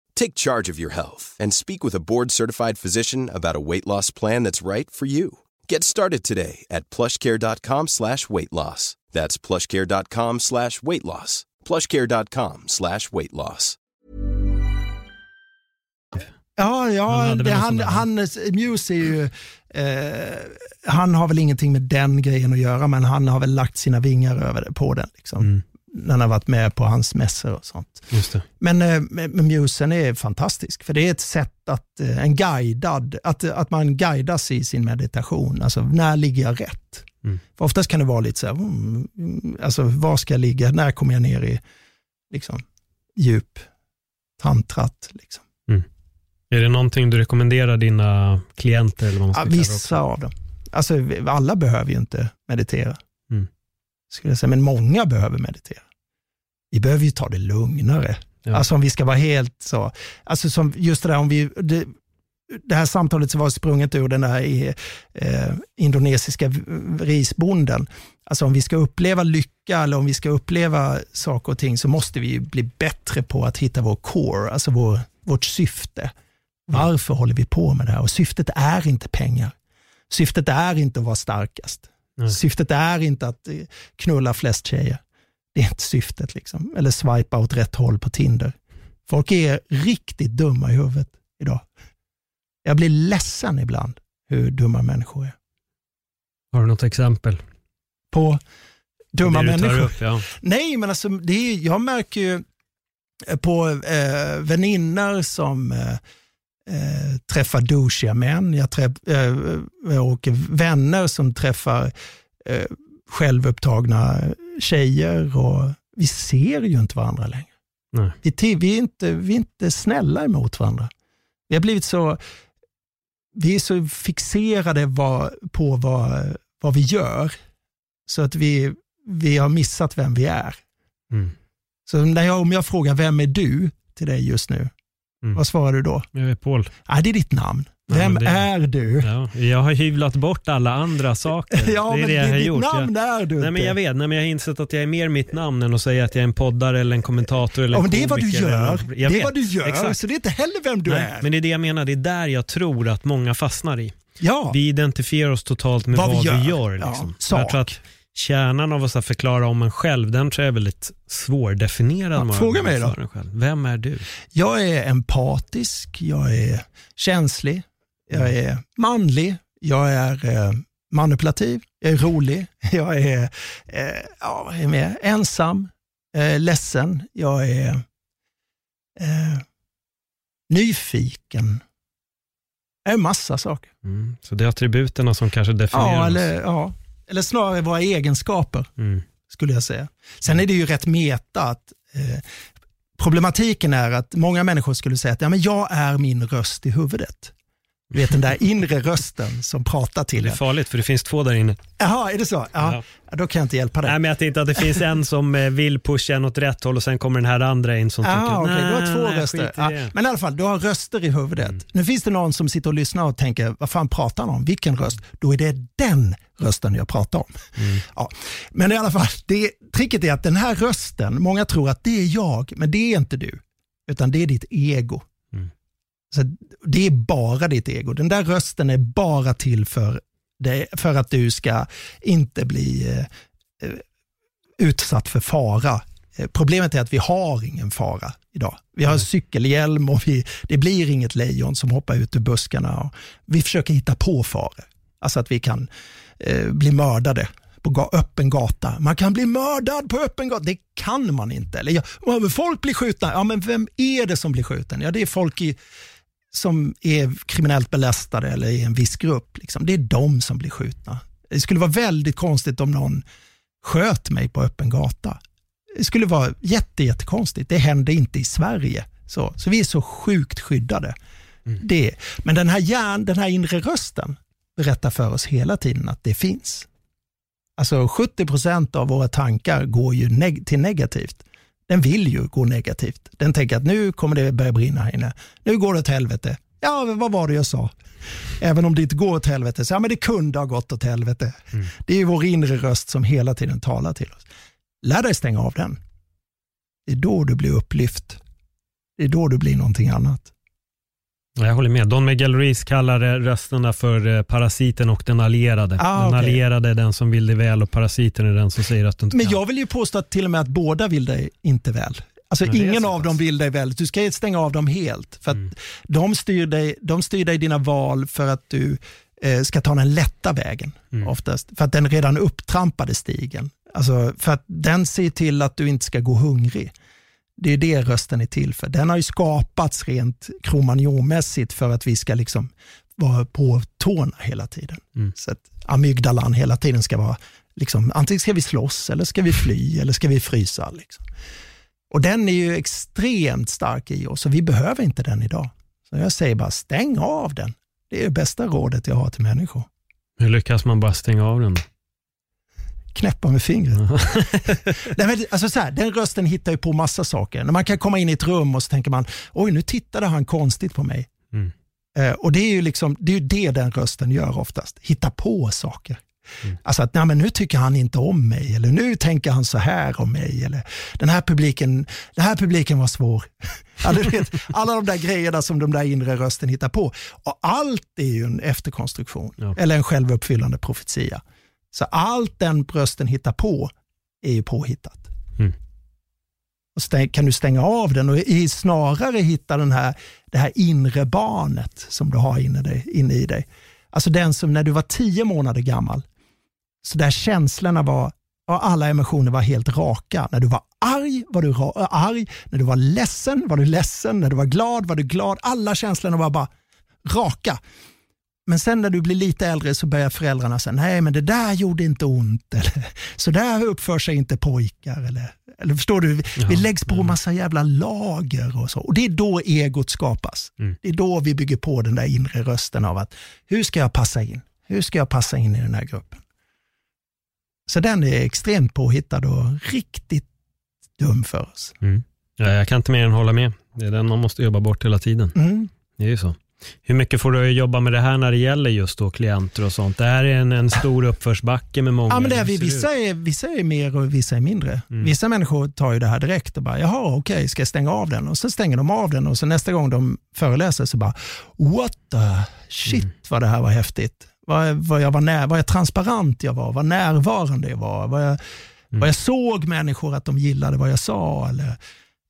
Take charge of your health and speak with a board certified physician about a weight loss plan that's right for you. Get started today at plushcare.com slash weight loss. That's plushcare.com slash weight loss. Plushcare.com slash weight loss. Ja, ja det, han, han, Muse är ju, eh, han har väl ingenting med den grejen att göra, men han har väl lagt sina vingar över det, på den. Liksom. Mm när han har varit med på hans mässor och sånt. Men eh, Musen är fantastisk, för det är ett sätt att, eh, en guidad, att, att man guidas i sin meditation. Alltså, när ligger jag rätt? Mm. För oftast kan det vara lite så här, mm, alltså, var ska jag ligga? När kommer jag ner i liksom, djup tantrat? Liksom. Mm. Är det någonting du rekommenderar dina klienter? Eller vad man ska ja, vissa av dem. Alltså, alla behöver ju inte meditera. Skulle jag säga, men många behöver meditera. Vi behöver ju ta det lugnare. Ja. Alltså om vi ska vara helt så, alltså som just det där om vi, det, det här samtalet som var sprunget ur den där eh, indonesiska risbonden. Alltså om vi ska uppleva lycka eller om vi ska uppleva saker och ting så måste vi bli bättre på att hitta vår core, alltså vår, vårt syfte. Varför håller vi på med det här? Och syftet är inte pengar. Syftet är inte att vara starkast. Mm. Syftet är inte att eh, knulla flest tjejer. Det är inte syftet. Liksom. Eller swipa åt rätt håll på Tinder. Folk är riktigt dumma i huvudet idag. Jag blir ledsen ibland hur dumma människor är. Har du något exempel? På dumma människor? Upp, ja. Nej, men alltså, det är, jag märker ju på eh, väninnor som eh, eh, träffar douchiga män, jag, träff, eh, och vänner som träffar eh, självupptagna tjejer och vi ser ju inte varandra längre. Nej. Vi, vi, är inte, vi är inte snälla emot varandra. Vi har blivit så, vi är så fixerade var, på vad, vad vi gör, så att vi, vi har missat vem vi är. Mm. Så när jag, om jag frågar, vem är du till dig just nu? Mm. Vad svarar du då? Jag är Paul. Ah, det är ditt namn. Vem det, är du? Ja, jag har hyvlat bort alla andra saker. (laughs) ja, det är det jag har ditt gjort. namn är du Nej, men Jag vet, nej, men jag har insett att jag är mer mitt namn än att säga att jag är en poddare eller en kommentator eller ja, en men Det är vad du gör. det är vet. vad du gör, Exakt. så det är inte heller vem du nej, är. Men det är det jag menar, det är där jag tror att många fastnar i. Ja. Vi identifierar oss totalt med vad, vad vi gör. Vi gör liksom. ja, sak. Kärnan av att förklara om en själv, den tror jag är väldigt svårdefinierad. Ja, fråga mig då. Vem är du? Jag är empatisk, jag är känslig, jag är manlig, jag är eh, manipulativ, jag är rolig, (laughs) jag är, eh, ja, är med, ensam, eh, ledsen, jag är eh, nyfiken. Jag är massa saker. Mm, så det är attributerna som kanske definierar ja, eller, oss? Ja, eller snarare våra egenskaper, mm. skulle jag säga. Sen är det ju rätt meta att eh, problematiken är att många människor skulle säga att ja, men jag är min röst i huvudet. Du vet den där inre rösten som pratar till Det är farligt för det finns två där inne. Jaha, är det så? Ja. ja. Då kan jag inte hjälpa dig. Nej, men jag tänkte att det finns en som eh, vill pusha en åt rätt håll och sen kommer den här andra in som ja, tycker okay, du har två röster. Ja. Men i alla fall, du har röster i huvudet. Mm. Nu finns det någon som sitter och lyssnar och tänker, vad fan pratar han om? Vilken röst? Då är det den rösten jag pratar om. Mm. Ja. Men i alla fall, det, tricket är att den här rösten, många tror att det är jag, men det är inte du. Utan det är ditt ego. Så det är bara ditt ego. Den där rösten är bara till för, det, för att du ska inte bli eh, eh, utsatt för fara. Eh, problemet är att vi har ingen fara idag. Vi har cykelhjälm och vi, det blir inget lejon som hoppar ut ur buskarna. vi försöker hitta på faror. Alltså att vi kan eh, bli mördade på öppen gata. Man kan bli mördad på öppen gata. Det kan man inte. Eller, ja, folk blir skjutna. Ja, men vem är det som blir skjuten? Ja, det är folk i som är kriminellt belastade eller i en viss grupp. Liksom. Det är de som blir skjutna. Det skulle vara väldigt konstigt om någon sköt mig på öppen gata. Det skulle vara jätte, jättekonstigt. Det händer inte i Sverige. Så, så vi är så sjukt skyddade. Mm. Det. Men den här, hjärn, den här inre rösten berättar för oss hela tiden att det finns. Alltså 70 procent av våra tankar går ju neg till negativt den vill ju gå negativt. Den tänker att nu kommer det börja brinna här inne. Nu går det åt helvete. Ja, vad var det jag sa? Även om det inte går åt helvete, så ja, men det kunde ha gått åt helvete. Mm. Det är vår inre röst som hela tiden talar till oss. Lär dig stänga av den. Det är då du blir upplyft. Det är då du blir någonting annat. Jag håller med. Don Miguel Ruiz kallar rösterna för eh, parasiten och den allierade. Ah, den okay. allierade är den som vill dig väl och parasiten är den som säger att du inte Men kan. jag vill ju påstå att till och med att båda vill dig inte väl. Alltså ingen av dem vill dig väl. Du ska stänga av dem helt. För mm. de, styr dig, de styr dig dina val för att du eh, ska ta den lätta vägen. Mm. oftast. För att den redan upptrampade stigen. Alltså för att den ser till att du inte ska gå hungrig. Det är det rösten är till för. Den har ju skapats rent kromagnonmässigt för att vi ska liksom vara på tårna hela tiden. Mm. Så att amygdalan hela tiden ska vara, liksom, antingen ska vi slåss eller ska vi fly eller ska vi frysa. Liksom. Och den är ju extremt stark i oss och vi behöver inte den idag. Så jag säger bara stäng av den. Det är det bästa rådet jag har till människor. Hur lyckas man bara stänga av den? Knäppa med fingret. (laughs) Nej, men, alltså så här, den rösten hittar ju på massa saker. När man kan komma in i ett rum och så tänker man, oj nu tittade han konstigt på mig. Mm. Eh, och det är, ju liksom, det är ju det den rösten gör oftast, hitta på saker. Mm. Alltså att nej, men nu tycker han inte om mig eller nu tänker han så här om mig. Eller den här publiken, den här publiken var svår. (laughs) Alltså, vet, alla de där grejerna som de där inre rösten hittar på. Och allt är ju en efterkonstruktion ja. eller en självuppfyllande profetia. Så allt den brösten hittar på är ju påhittat. Mm. Och stäng, kan du stänga av den och snarare hitta den här, det här inre barnet som du har inne, dig, inne i dig. Alltså den som när du var tio månader gammal, så där känslorna var, och alla emotioner var helt raka. När du var arg var du arg, när du var ledsen var du ledsen, när du var glad var du glad. Alla känslorna var bara raka. Men sen när du blir lite äldre så börjar föräldrarna säga, nej men det där gjorde inte ont, (laughs) eller så där uppför sig inte pojkar. Eller, eller förstår du, ja, vi läggs på ja. massa jävla lager och så. Och det är då egot skapas. Mm. Det är då vi bygger på den där inre rösten av att, hur ska jag passa in? Hur ska jag passa in i den här gruppen? Så den är extremt påhittad och riktigt dum för oss. Mm. Ja, jag kan inte mer än hålla med. Det är den man måste jobba bort hela tiden. Mm. Det är ju så. Hur mycket får du jobba med det här när det gäller just då klienter och sånt? Det här är en, en stor uppförsbacke med många. Ja, men det är, vissa, är, vissa är mer och vissa är mindre. Mm. Vissa människor tar ju det här direkt och bara, jaha okej, okay, ska jag stänga av den? Och så stänger de av den och så nästa gång de föreläser så bara, what the shit mm. vad det här var häftigt. vad, vad, jag var när, vad jag transparent jag var, vad närvarande jag var, vad jag, mm. vad jag såg människor att de gillade vad jag sa. Eller,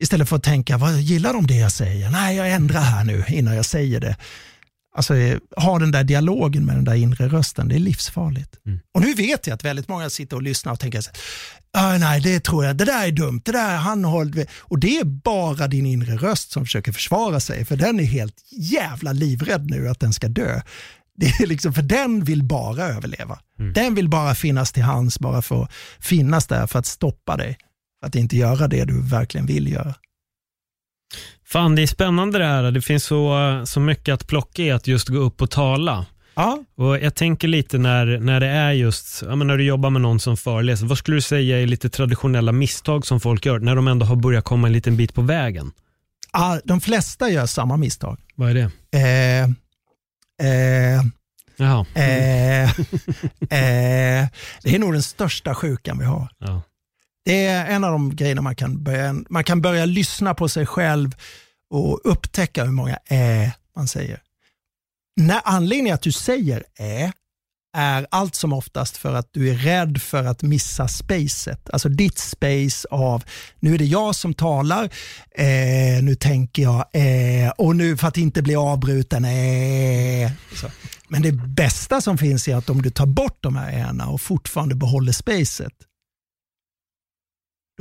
istället för att tänka, vad gillar de det jag säger? Nej, jag ändrar här nu innan jag säger det. Alltså, ha den där dialogen med den där inre rösten, det är livsfarligt. Mm. Och nu vet jag att väldigt många sitter och lyssnar och tänker, nej det tror jag, det där är dumt, det där han håller... Och det är bara din inre röst som försöker försvara sig, för den är helt jävla livrädd nu att den ska dö. Det är liksom, för den vill bara överleva. Mm. Den vill bara finnas till hands, bara för att finnas där för att stoppa dig. För att inte göra det du verkligen vill göra. Fan, det är spännande det här. Det finns så, så mycket att plocka i att just gå upp och tala. Ja. Och Jag tänker lite när, när det är just, ja, när du jobbar med någon som föreläser, vad skulle du säga är lite traditionella misstag som folk gör när de ändå har börjat komma en liten bit på vägen? Ja, de flesta gör samma misstag. Vad är det? Eh, eh. Eh, (laughs) eh, det är nog den största sjukan vi har. Ja. Det är en av de grejerna man kan börja, man kan börja lyssna på sig själv och upptäcka hur många ä man säger. När anledningen att du säger ä är allt som oftast för att du är rädd för att missa spacet. Alltså ditt space av, nu är det jag som talar, eh, nu tänker jag, eh, och nu för att inte bli avbruten, eh. Men det bästa som finns är att om du tar bort de här äna och fortfarande behåller spacet,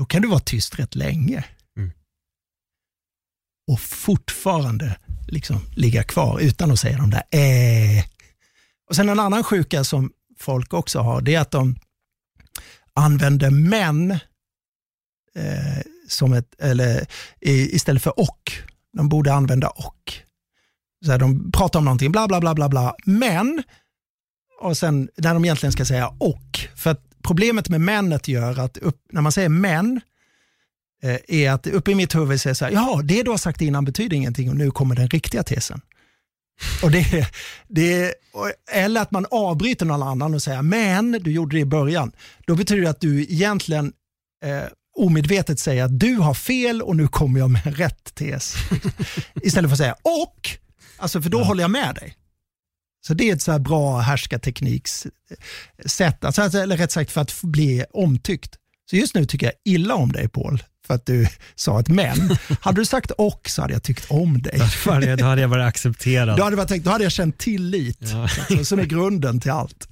då kan du vara tyst rätt länge. Mm. Och fortfarande liksom ligga kvar utan att säga de där äh. Och sen en annan sjuka som folk också har, det är att de använder män eh, som ett, eller, istället för och. De borde använda och. Så här, de pratar om någonting, bla bla bla bla bla, men, och sen när de egentligen ska säga och. För att problemet med männet gör att upp, när man säger män, eh, är att uppe i mitt huvud säger så här, ja det du har sagt innan betyder ingenting och nu kommer den riktiga tesen. Och det, det, eller att man avbryter någon annan och säger, men du gjorde det i början. Då betyder det att du egentligen eh, omedvetet säger att du har fel och nu kommer jag med rätt tes. (laughs) Istället för att säga och, alltså för då ja. håller jag med dig. Så det är ett så bra härskarteknikssätt, alltså, eller rätt sagt för att bli omtyckt. Så just nu tycker jag illa om dig Paul, för att du (laughs) sa ett men. hade du sagt och så hade jag tyckt om dig. (laughs) Då hade jag varit accepterad. Då hade, jag tänkt, då hade jag känt tillit, ja. alltså, som är grunden till allt.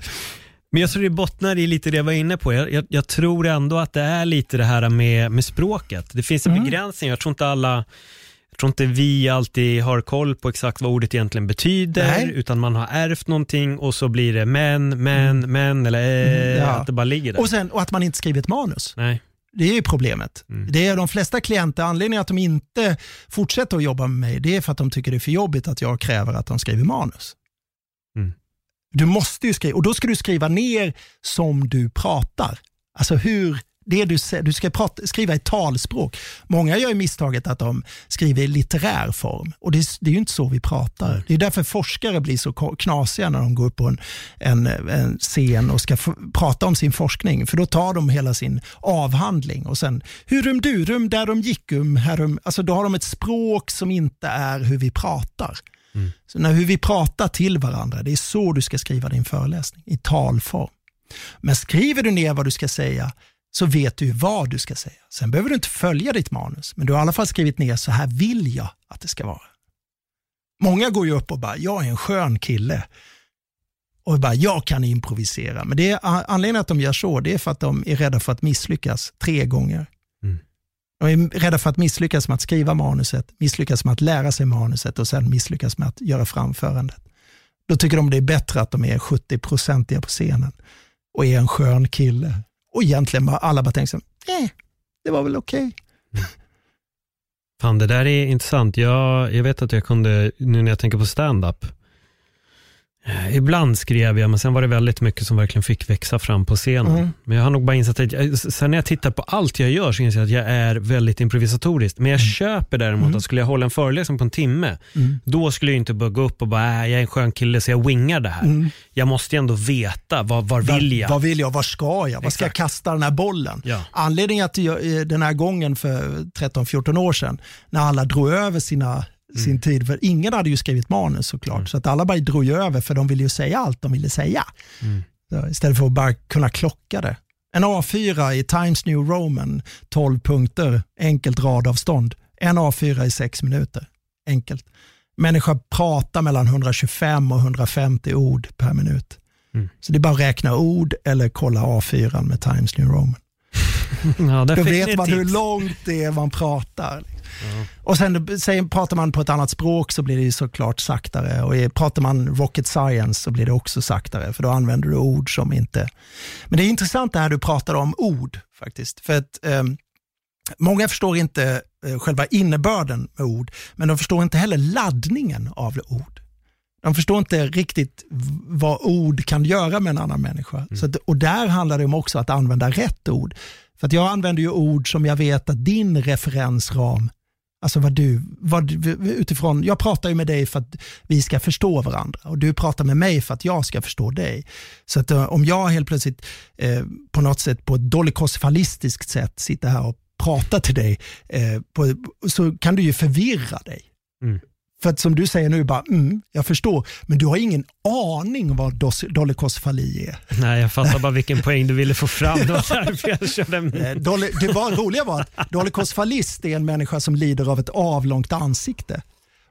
Men jag tror det bottnar i lite det jag var inne på. Jag, jag, jag, tror ändå att det är lite det här med, med språket. Det finns en mm. begränsning. Jag tror inte alla jag tror inte vi alltid har koll på exakt vad ordet egentligen betyder, Nej. utan man har ärvt någonting och så blir det men, men, mm. men eller äh, ja. att det bara ligger där. Och, sen, och att man inte skrivit manus. Nej. Det är ju problemet. Mm. Det är de flesta klienter, anledningen att de inte fortsätter att jobba med mig, det är för att de tycker det är för jobbigt att jag kräver att de skriver manus. Mm. Du måste ju skriva, och då ska du skriva ner som du pratar. Alltså hur, det du, du ska prata, skriva i talspråk. Många gör misstaget att de skriver i litterär form och det, det är ju inte så vi pratar. Det är därför forskare blir så knasiga när de går upp på en, en, en scen och ska prata om sin forskning. För då tar de hela sin avhandling och sen hurum durum, därum gickum, härum. Alltså då har de ett språk som inte är hur vi pratar. Mm. Så när hur vi pratar till varandra, det är så du ska skriva din föreläsning, i talform. Men skriver du ner vad du ska säga, så vet du vad du ska säga. Sen behöver du inte följa ditt manus, men du har i alla fall skrivit ner så här vill jag att det ska vara. Många går ju upp och bara, jag är en skön kille. Och bara, jag kan improvisera. Men det är, anledningen att de gör så, det är för att de är rädda för att misslyckas tre gånger. Mm. De är rädda för att misslyckas med att skriva manuset, misslyckas med att lära sig manuset och sen misslyckas med att göra framförandet. Då tycker de det är bättre att de är 70-procentiga på scenen och är en skön kille och egentligen bara, alla bara tänkte, eh, det var väl okej. Okay. Fan, det där är intressant. Jag, jag vet att jag kunde, nu när jag tänker på stand-up, ibland skrev jag, men sen var det väldigt mycket som verkligen fick växa fram på scenen. Mm. Men jag har nog bara insett att, jag, sen när jag tittar på allt jag gör så inser jag att jag är väldigt improvisatorisk. Men jag mm. köper däremot mm. att skulle jag hålla en föreläsning på en timme, mm. då skulle jag inte bara gå upp och bara, äh, jag är en skön kille så jag wingar det här. Mm. Jag måste ändå veta, vad, var vill jag? Vad vill jag? Var ska jag? Var ska jag kasta den här bollen? Ja. Anledningen till den här gången för 13-14 år sedan, när alla drog över sina mm. sin tid. För ingen hade ju skrivit manus såklart. Mm. Så att alla bara drog ju över för de ville ju säga allt de ville säga. Mm. Så, istället för att bara kunna klocka det. En A4 i Times New Roman, 12 punkter, enkelt radavstånd. En A4 i sex minuter, enkelt. Människa pratar mellan 125 och 150 ord per minut. Mm. Så det är bara att räkna ord eller kolla A4 med Times New Roman. (laughs) ja, Då vet man hur långt det är man pratar. Och sen, sen pratar man på ett annat språk så blir det såklart saktare. Och pratar man rocket science så blir det också saktare, för då använder du ord som inte... Men det är intressant det här du pratar om ord faktiskt. För att eh, Många förstår inte eh, själva innebörden med ord, men de förstår inte heller laddningen av ord. De förstår inte riktigt vad ord kan göra med en annan människa. Mm. Så att, och där handlar det om också att använda rätt ord. För att jag använder ju ord som jag vet att din referensram, alltså vad du, vad, utifrån, jag pratar ju med dig för att vi ska förstå varandra och du pratar med mig för att jag ska förstå dig. Så att eh, om jag helt plötsligt eh, på något sätt på ett dolikosfalistiskt sätt sitter här och pratar till dig, eh, på, så kan du ju förvirra dig. Mm. För att som du säger nu, bara, mm, jag förstår, men du har ingen aning vad dolikosfali är. Nej, jag fattar bara vilken (laughs) poäng du ville få fram. Det var därför jag körde. Eh, det var, roliga var att dolikosfalist är en människa som lider av ett avlångt ansikte.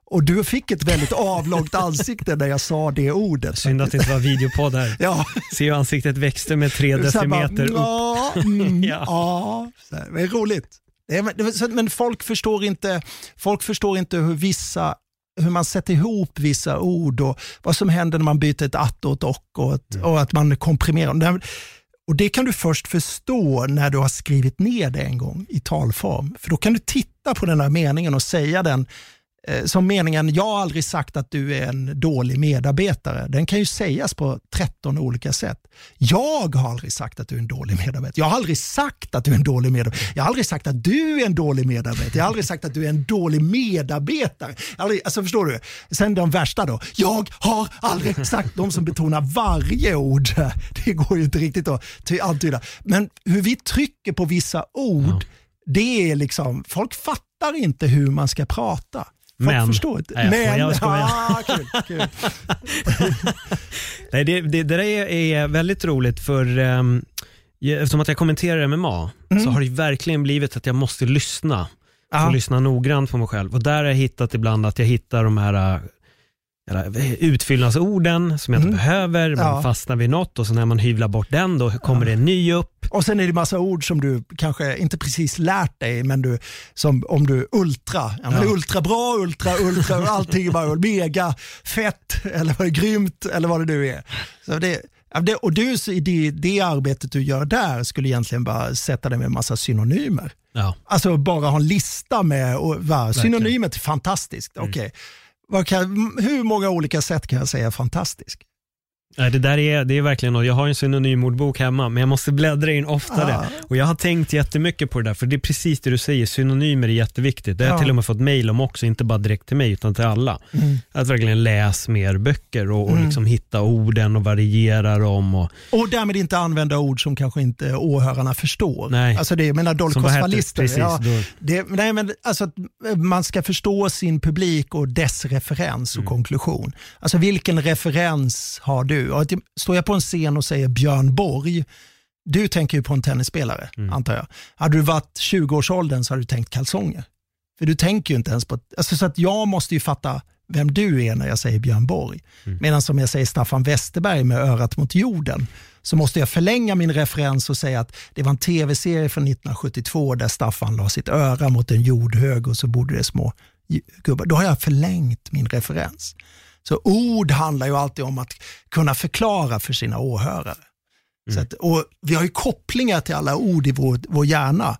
Och du fick ett väldigt avlångt ansikte när jag sa det ordet. Synd att det inte var videopodd här. ja. Ser hur ansiktet växte med tre decimeter bara, upp. Mm, (laughs) ja. ja. Det är roligt. Men folk förstår inte, folk förstår inte hur vissa hur man sätter ihop vissa ord och vad som händer när man byter ett att och ett och och, ett, mm. och att man komprimerar. Och Det kan du först förstå när du har skrivit ner det en gång i talform. För då kan du titta på den här meningen och säga den som meningen, jag har aldrig sagt att du är en dålig medarbetare. Den kan ju sägas på 13 olika sätt. Jag har aldrig sagt att du är en dålig medarbetare. Jag har aldrig sagt att du är en dålig medarbetare. Jag har aldrig sagt att du är en dålig medarbetare. Jag har aldrig sagt att du är en dålig medarbetare. Aldrig, alltså förstår du? Sen de värsta då. Jag har aldrig sagt, de som betonar varje ord. (laughs) Det går ju inte riktigt att antyda. Men hur vi trycker på vissa ord, det är liksom, folk fattar inte hur man ska prata. Men, förstår inte. Nej, men, jag ah, (laughs) kul, kul. nej, det, det, det där är, är väldigt roligt för um, eftersom att jag kommenterar MMA mm. så har det verkligen blivit att jag måste lyssna. För att lyssna noggrant på mig själv. Och där har jag hittat ibland att jag hittar de här utfyllnadsorden som jag inte mm. behöver, man ja. fastnar vid något och så när man hyvlar bort den då kommer ja. det en ny upp. Och sen är det massa ord som du kanske inte precis lärt dig, men du, som om du ultra, ja, men ultra bra, ultra, ultra, (laughs) allting bara mega, fett eller vad grymt eller vad det nu är. Så det, och du, i det, det arbetet du gör där skulle egentligen bara sätta dig med en massa synonymer. Ja. Alltså bara ha en lista med, och, va, synonymer till fantastiskt. Mm. Okay kan, hur många olika sätt kan jag säga fantastisk? Det där är, det är verkligen något. Jag har en synonymordbok hemma, men jag måste bläddra in oftare. Ah. Och jag har tänkt jättemycket på det där, för det är precis det du säger, synonymer är jätteviktigt. Det har jag till och med fått mail om också, inte bara direkt till mig, utan till alla. Mm. Att verkligen läsa mer böcker och, och mm. liksom hitta orden och variera dem. Och, och därmed inte använda ord som kanske inte åhörarna förstår. Nej. Alltså det, jag menar dolkosfalister. Ja, det, nej, men alltså, man ska förstå sin publik och dess referens och mm. konklusion. Alltså vilken referens har du? Och står jag på en scen och säger Björn Borg, du tänker ju på en tennisspelare, mm. antar jag. Hade du varit 20-årsåldern så hade du tänkt kalsonger. För du tänker ju inte ens på... Alltså så att jag måste ju fatta vem du är när jag säger Björn Borg. Mm. Medan som jag säger Staffan Westerberg med örat mot jorden, så måste jag förlänga min referens och säga att det var en tv-serie från 1972 där Staffan la sitt öra mot en jordhög och så bodde det små gubbar. Då har jag förlängt min referens. Så ord handlar ju alltid om att kunna förklara för sina åhörare. Mm. Att, och vi har ju kopplingar till alla ord i vår, vår hjärna.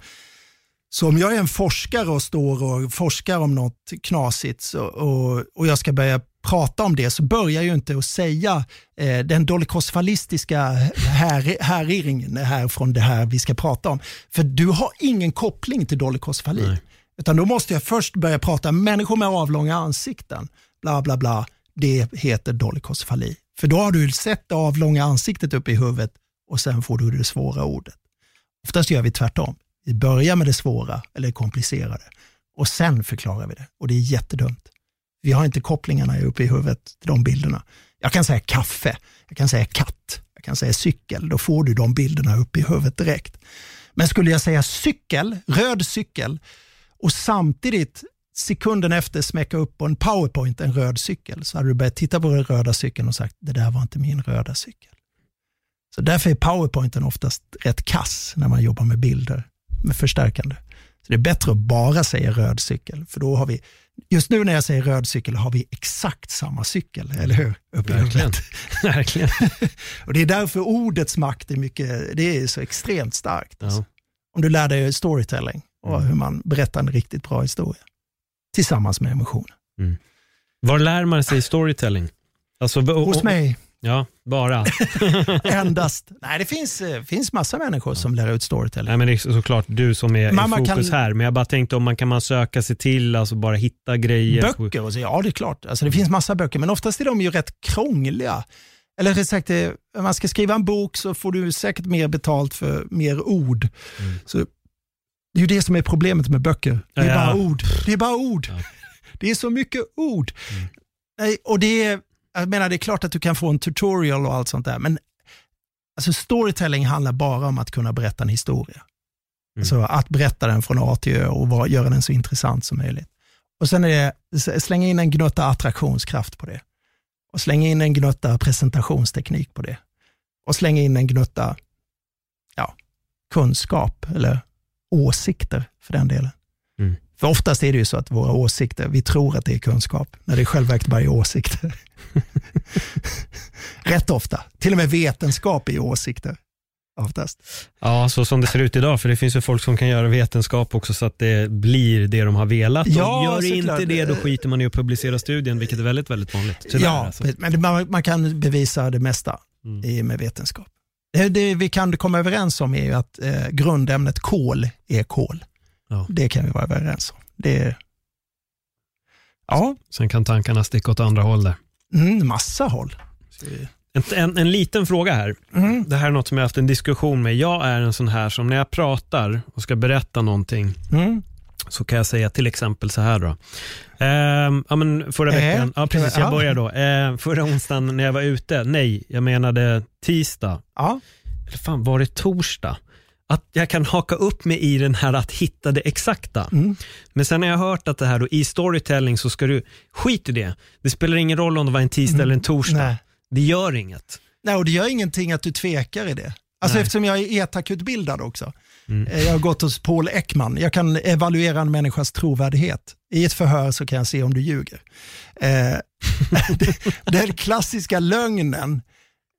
Så om jag är en forskare och står och forskar om något knasigt så, och, och jag ska börja prata om det så börjar jag ju inte att säga eh, den dolikosfalistiska här, härirringen här från det här vi ska prata om. För du har ingen koppling till dolikosfali. Utan då måste jag först börja prata människor med avlånga ansikten. Bla bla bla det heter dolikosfali. För då har du sett det avlånga ansiktet uppe i huvudet och sen får du det svåra ordet. Oftast gör vi tvärtom. Vi börjar med det svåra eller komplicerade och sen förklarar vi det och det är jättedumt. Vi har inte kopplingarna uppe i huvudet till de bilderna. Jag kan säga kaffe, jag kan säga katt, jag kan säga cykel. Då får du de bilderna uppe i huvudet direkt. Men skulle jag säga cykel, röd cykel och samtidigt sekunden efter smäcka upp på en powerpoint en röd cykel så hade du börjat titta på den röda cykeln och sagt det där var inte min röda cykel. Så därför är powerpointen oftast rätt kass när man jobbar med bilder med förstärkande. Så det är bättre att bara säga röd cykel, för då har vi, just nu när jag säger röd cykel har vi exakt samma cykel, eller hur? Verkligen. (laughs) Verkligen. och det är därför ordets makt är, mycket, det är så extremt starkt. Ja. Om du lär dig storytelling och mm. hur man berättar en riktigt bra historia tillsammans med emotioner. Mm. Var lär man sig storytelling? Alltså, Hos mig. Ja, bara. (laughs) Endast. Nej, det finns, eh, finns massa människor som lär ut storytelling. Nej, men det är såklart du som är i fokus kan... här, men jag bara tänkte om man kan man söka sig till, alltså bara hitta grejer. Böcker? Och så, ja, det är klart. Alltså, det finns massa böcker, men oftast är de ju rätt krångliga. Eller rätt sagt, om eh, man ska skriva en bok så får du säkert mer betalt för mer ord. Mm. Så det är ju det som är problemet med böcker. Det är ja, bara ord. Det är bara ord. Ja. (laughs) Det är så mycket ord. Mm. Nej, och det är, jag menar, det är klart att du kan få en tutorial och allt sånt där, men alltså storytelling handlar bara om att kunna berätta en historia. Mm. Alltså att berätta den från A till Ö och var, göra den så intressant som möjligt. Och sen är det, slänga in en gnutta attraktionskraft på det. Och slänga in en gnutta presentationsteknik på det. Och slänga in en gnutta ja, kunskap eller åsikter för den delen. Mm. För oftast är det ju så att våra åsikter, vi tror att det är kunskap, när det är själva bara är åsikter. (laughs) Rätt ofta. Till och med vetenskap är åsikter. Oftast. Ja, så som det ser ut idag, för det finns ju folk som kan göra vetenskap också så att det blir det de har velat. Ja, gör det inte det, då skiter man i att publicera studien, vilket är väldigt, väldigt vanligt. Tyvärr, ja, alltså. men man, man, kan bevisa det mesta mm. med vetenskap. Det, det, vi kan komma överens om är ju att eh, grundämnet kol är kol. Ja. Det kan vi vara överens om. Det, ja. Sen kan tankarna sticka åt andra håll där. Mm, massa håll. En, en, en, liten fråga här. Mm. Det här är något som jag haft en diskussion med. Jag är en sån här som när jag pratar och ska berätta någonting mm. Så kan jag säga till exempel så här då. Eh, ja, men förra äh, veckan, ja, precis, jag börjar då. Eh, förra onsdagen när jag var ute, nej, jag menade tisdag. Ja. Eller fan, var det torsdag? att jag kan haka upp mig i den här att hitta det exakta. Mm. Men sen har jag hört att det här då, i storytelling så ska du, skit i det. Det spelar ingen roll om det var en tisdag mm. eller en torsdag. Nej. Det gör inget. Nej, och det gör ingenting att du tvekar i det. Alltså Nej. eftersom jag är ETAC-utbildad också. Mm. Eh, jag har gått hos Paul Ekman. Jag kan evaluera en människas trovärdighet. I ett förhör så kan jag se om du ljuger. Eh, (laughs) den klassiska lögnen,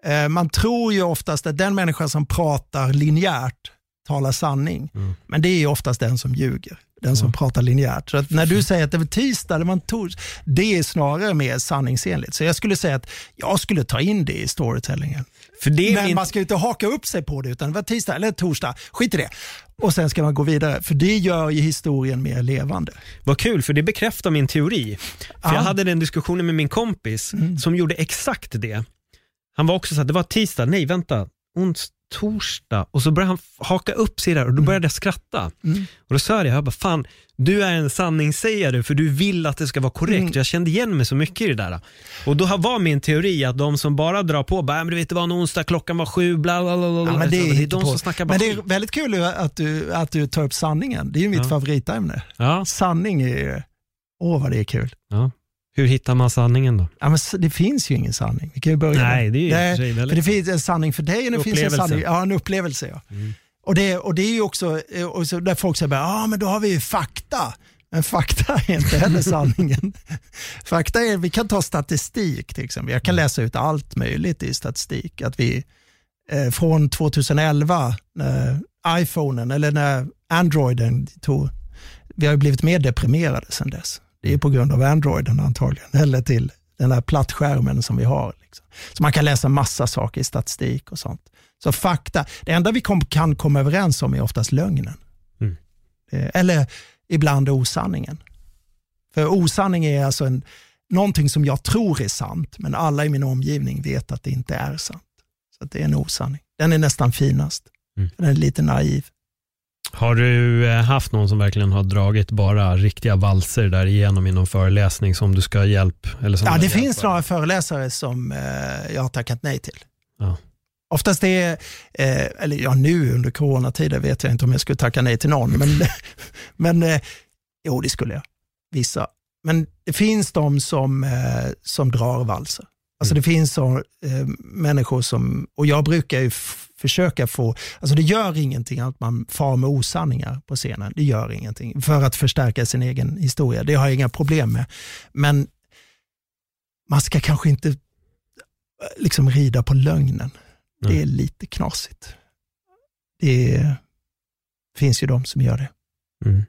eh, man tror ju oftast att den människa som pratar linjärt talar sanning. Mm. Men det är oftast den som ljuger, den som mm. pratar linjärt. Så att när du säger att det var tisdag, det var en torsdag, det är snarare mer sanningsenligt. Så jag skulle säga att jag skulle ta in det i storytellingen. Men min... man ska inte haka upp sig på det, utan det var tisdag eller torsdag, skit i det. Och sen ska man gå vidare, för det gör ju historien mer levande. Vad kul, för det bekräftar min teori. För ah. Jag hade den diskussionen med min kompis mm. som gjorde exakt det. Han var också så att det var tisdag, nej vänta, onsdag torsdag och så började han haka upp sig där och då började jag skratta. Mm. Och då sa jag, jag bara, fan, du är en sanningssägare för du vill att det ska vara korrekt. Mm. Jag kände igen mig så mycket i det där. Och då var min teori att de som bara drar på, bara, men du vet det var en onsdag, klockan var sju, bla bla bla. bla. Ja, men det, är, det är de som snackar bara Men det är väldigt kul att du, att du tar upp sanningen. Det är ju mitt ja. favoritämne. Ja. Sanning är, åh vad det är kul. Ja. Hur hittar man sanningen då? Ja, men det finns ju ingen sanning. Vi kan ju börja Nej, det är ju det, för det finns en sanning för dig och det finns en sanning, ja, en upplevelse. Ja. Mm. Och, det, och det är ju också, eh, och så där folk säger, ja ah, men då har vi ju fakta. Men fakta är inte heller sanningen. (laughs) fakta är, vi kan ta statistik till exempel. Jag kan mm. läsa ut allt möjligt i statistik. Att vi eh, från 2011, när iPhonen eller när Androiden tog, vi har blivit mer deprimerade sedan dess. Det är på grund av Androiden antagligen, eller till den här plattskärmen som vi har. Liksom. Så man kan läsa massa saker i statistik och sånt. Så fakta, det enda vi kom, kan komma överens om är oftast lögnen. Mm. Eh, eller ibland osanningen. För osanning är alltså en, någonting som jag tror är sant, men alla i min omgivning vet att det inte är sant. Så det är en osanning. Den är nästan finast. Mm. Den är lite naiv. Har du eh, haft någon som verkligen har dragit bara riktiga valser där igenom i någon föreläsning som du ska ha hjälp? Eller som ja, det finns några föreläsare som eh, jag har tackat nej till. Ja. Oftast är, eh, eller ja nu under coronatider vet jag inte om jag skulle tacka nej till någon, men, (laughs) men eh, jo det skulle jag. Vissa. Men det finns de som, eh, som drar valser. Alltså mm. det finns så, eh, människor som, och jag brukar ju försöka få, alltså det gör ingenting att man far med osanningar på scenen, det gör ingenting för att förstärka sin egen historia, det har jag inga problem med. Men man ska kanske inte liksom rida på lögnen. Det är lite knasigt. Det finns ju de som gör det. Mm.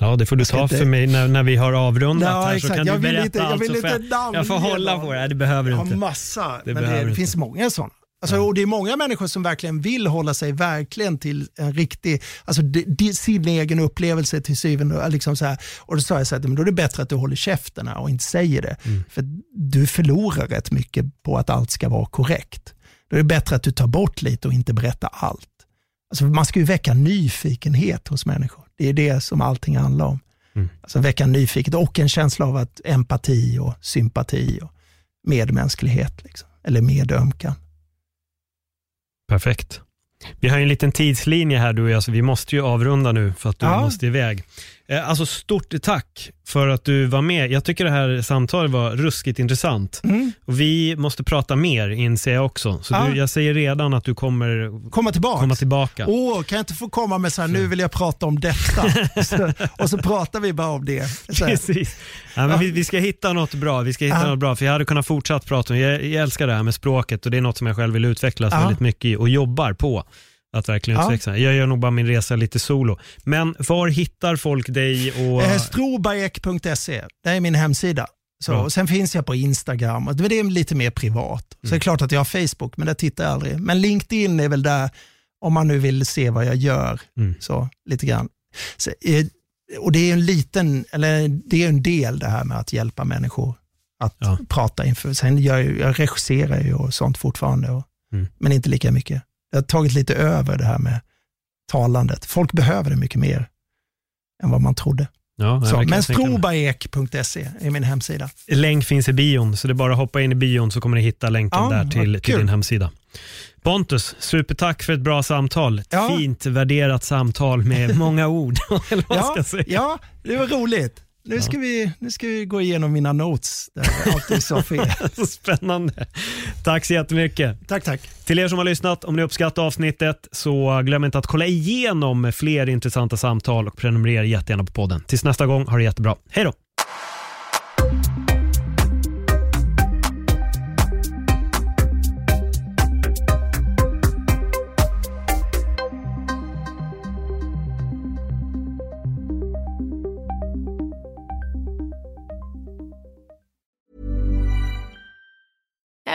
Ja, det får du ta inte... för mig när, när vi har avrundat ja, här så kan jag du berätta inte, allt. Jag, vill inte jag, jag får hålla på det. det behöver du inte. Jag har massa, det men det, det finns många sådana. Alltså, och det är många människor som verkligen vill hålla sig verkligen till en riktig, alltså de, de, sin egen upplevelse till syvende liksom så här. Och då sa jag så här, men då är det bättre att du håller käften och inte säger det. Mm. För du förlorar rätt mycket på att allt ska vara korrekt. Då är det bättre att du tar bort lite och inte berättar allt. Alltså man ska ju väcka nyfikenhet hos människor. Det är det som allting handlar om. Mm. Alltså väcka nyfikenhet och en känsla av att empati och sympati och medmänsklighet. Liksom. Eller medömkan. Perfekt. Vi har en liten tidslinje här du och jag, så vi måste ju avrunda nu för att du ja. måste iväg. Eh, alltså stort tack för att du var med. Jag tycker det här samtalet var ruskigt intressant. Mm. Och vi måste prata mer inser jag också. Så ja. du, jag säger redan att du kommer komma tillbaka. Komma tillbaka. Åh, kan jag inte få komma med så här, nu vill jag prata om detta. (laughs) så, och så pratar vi bara om det. Precis. Ja, men vi, vi, ska hitta något bra. Vi ska hitta något bra. För jag hade kunnat fortsätta prata om, jag, jag älskar det här med språket och det är något som jag själv vill utvecklas väldigt mycket i och jobbar på. Att verkligen ja. utveckla. Jag gör nog bara min resa lite solo. Men var hittar folk dig? Och... Eh, Strobaek.se, det är min hemsida. Så, ja. Sen finns jag på Instagram, och det är lite mer privat. Så mm. det är klart att jag har Facebook, men det tittar jag aldrig. Men LinkedIn är väl där, om man nu vill se vad jag gör, mm. så lite grann. Så, eh, och det är en liten, eller det är en del det här med att hjälpa människor att ja. prata inför. Sen jag, jag regisserar ju och sånt fortfarande, och, mm. men inte lika mycket. Det har tagit lite över det här med talandet. Folk behöver det mycket mer än vad man trodde. Ja, så, men strobaek.se är min hemsida. Länk finns i bion, så det är bara att hoppa in i bion så kommer ni hitta länken ja, där till, till din hemsida. Pontus, supertack för ett bra samtal. Ja. Fint värderat samtal med många ord. (laughs) ja, ja, det var roligt. Nu ska, vi, nu ska vi gå igenom mina notes där fel. (laughs) Spännande. Tack så jättemycket. Tack, tack. Till er som har lyssnat, om ni uppskattar avsnittet så glöm inte att kolla igenom fler intressanta samtal och prenumerera jättegärna på podden. Tills nästa gång, ha det jättebra. Hej då!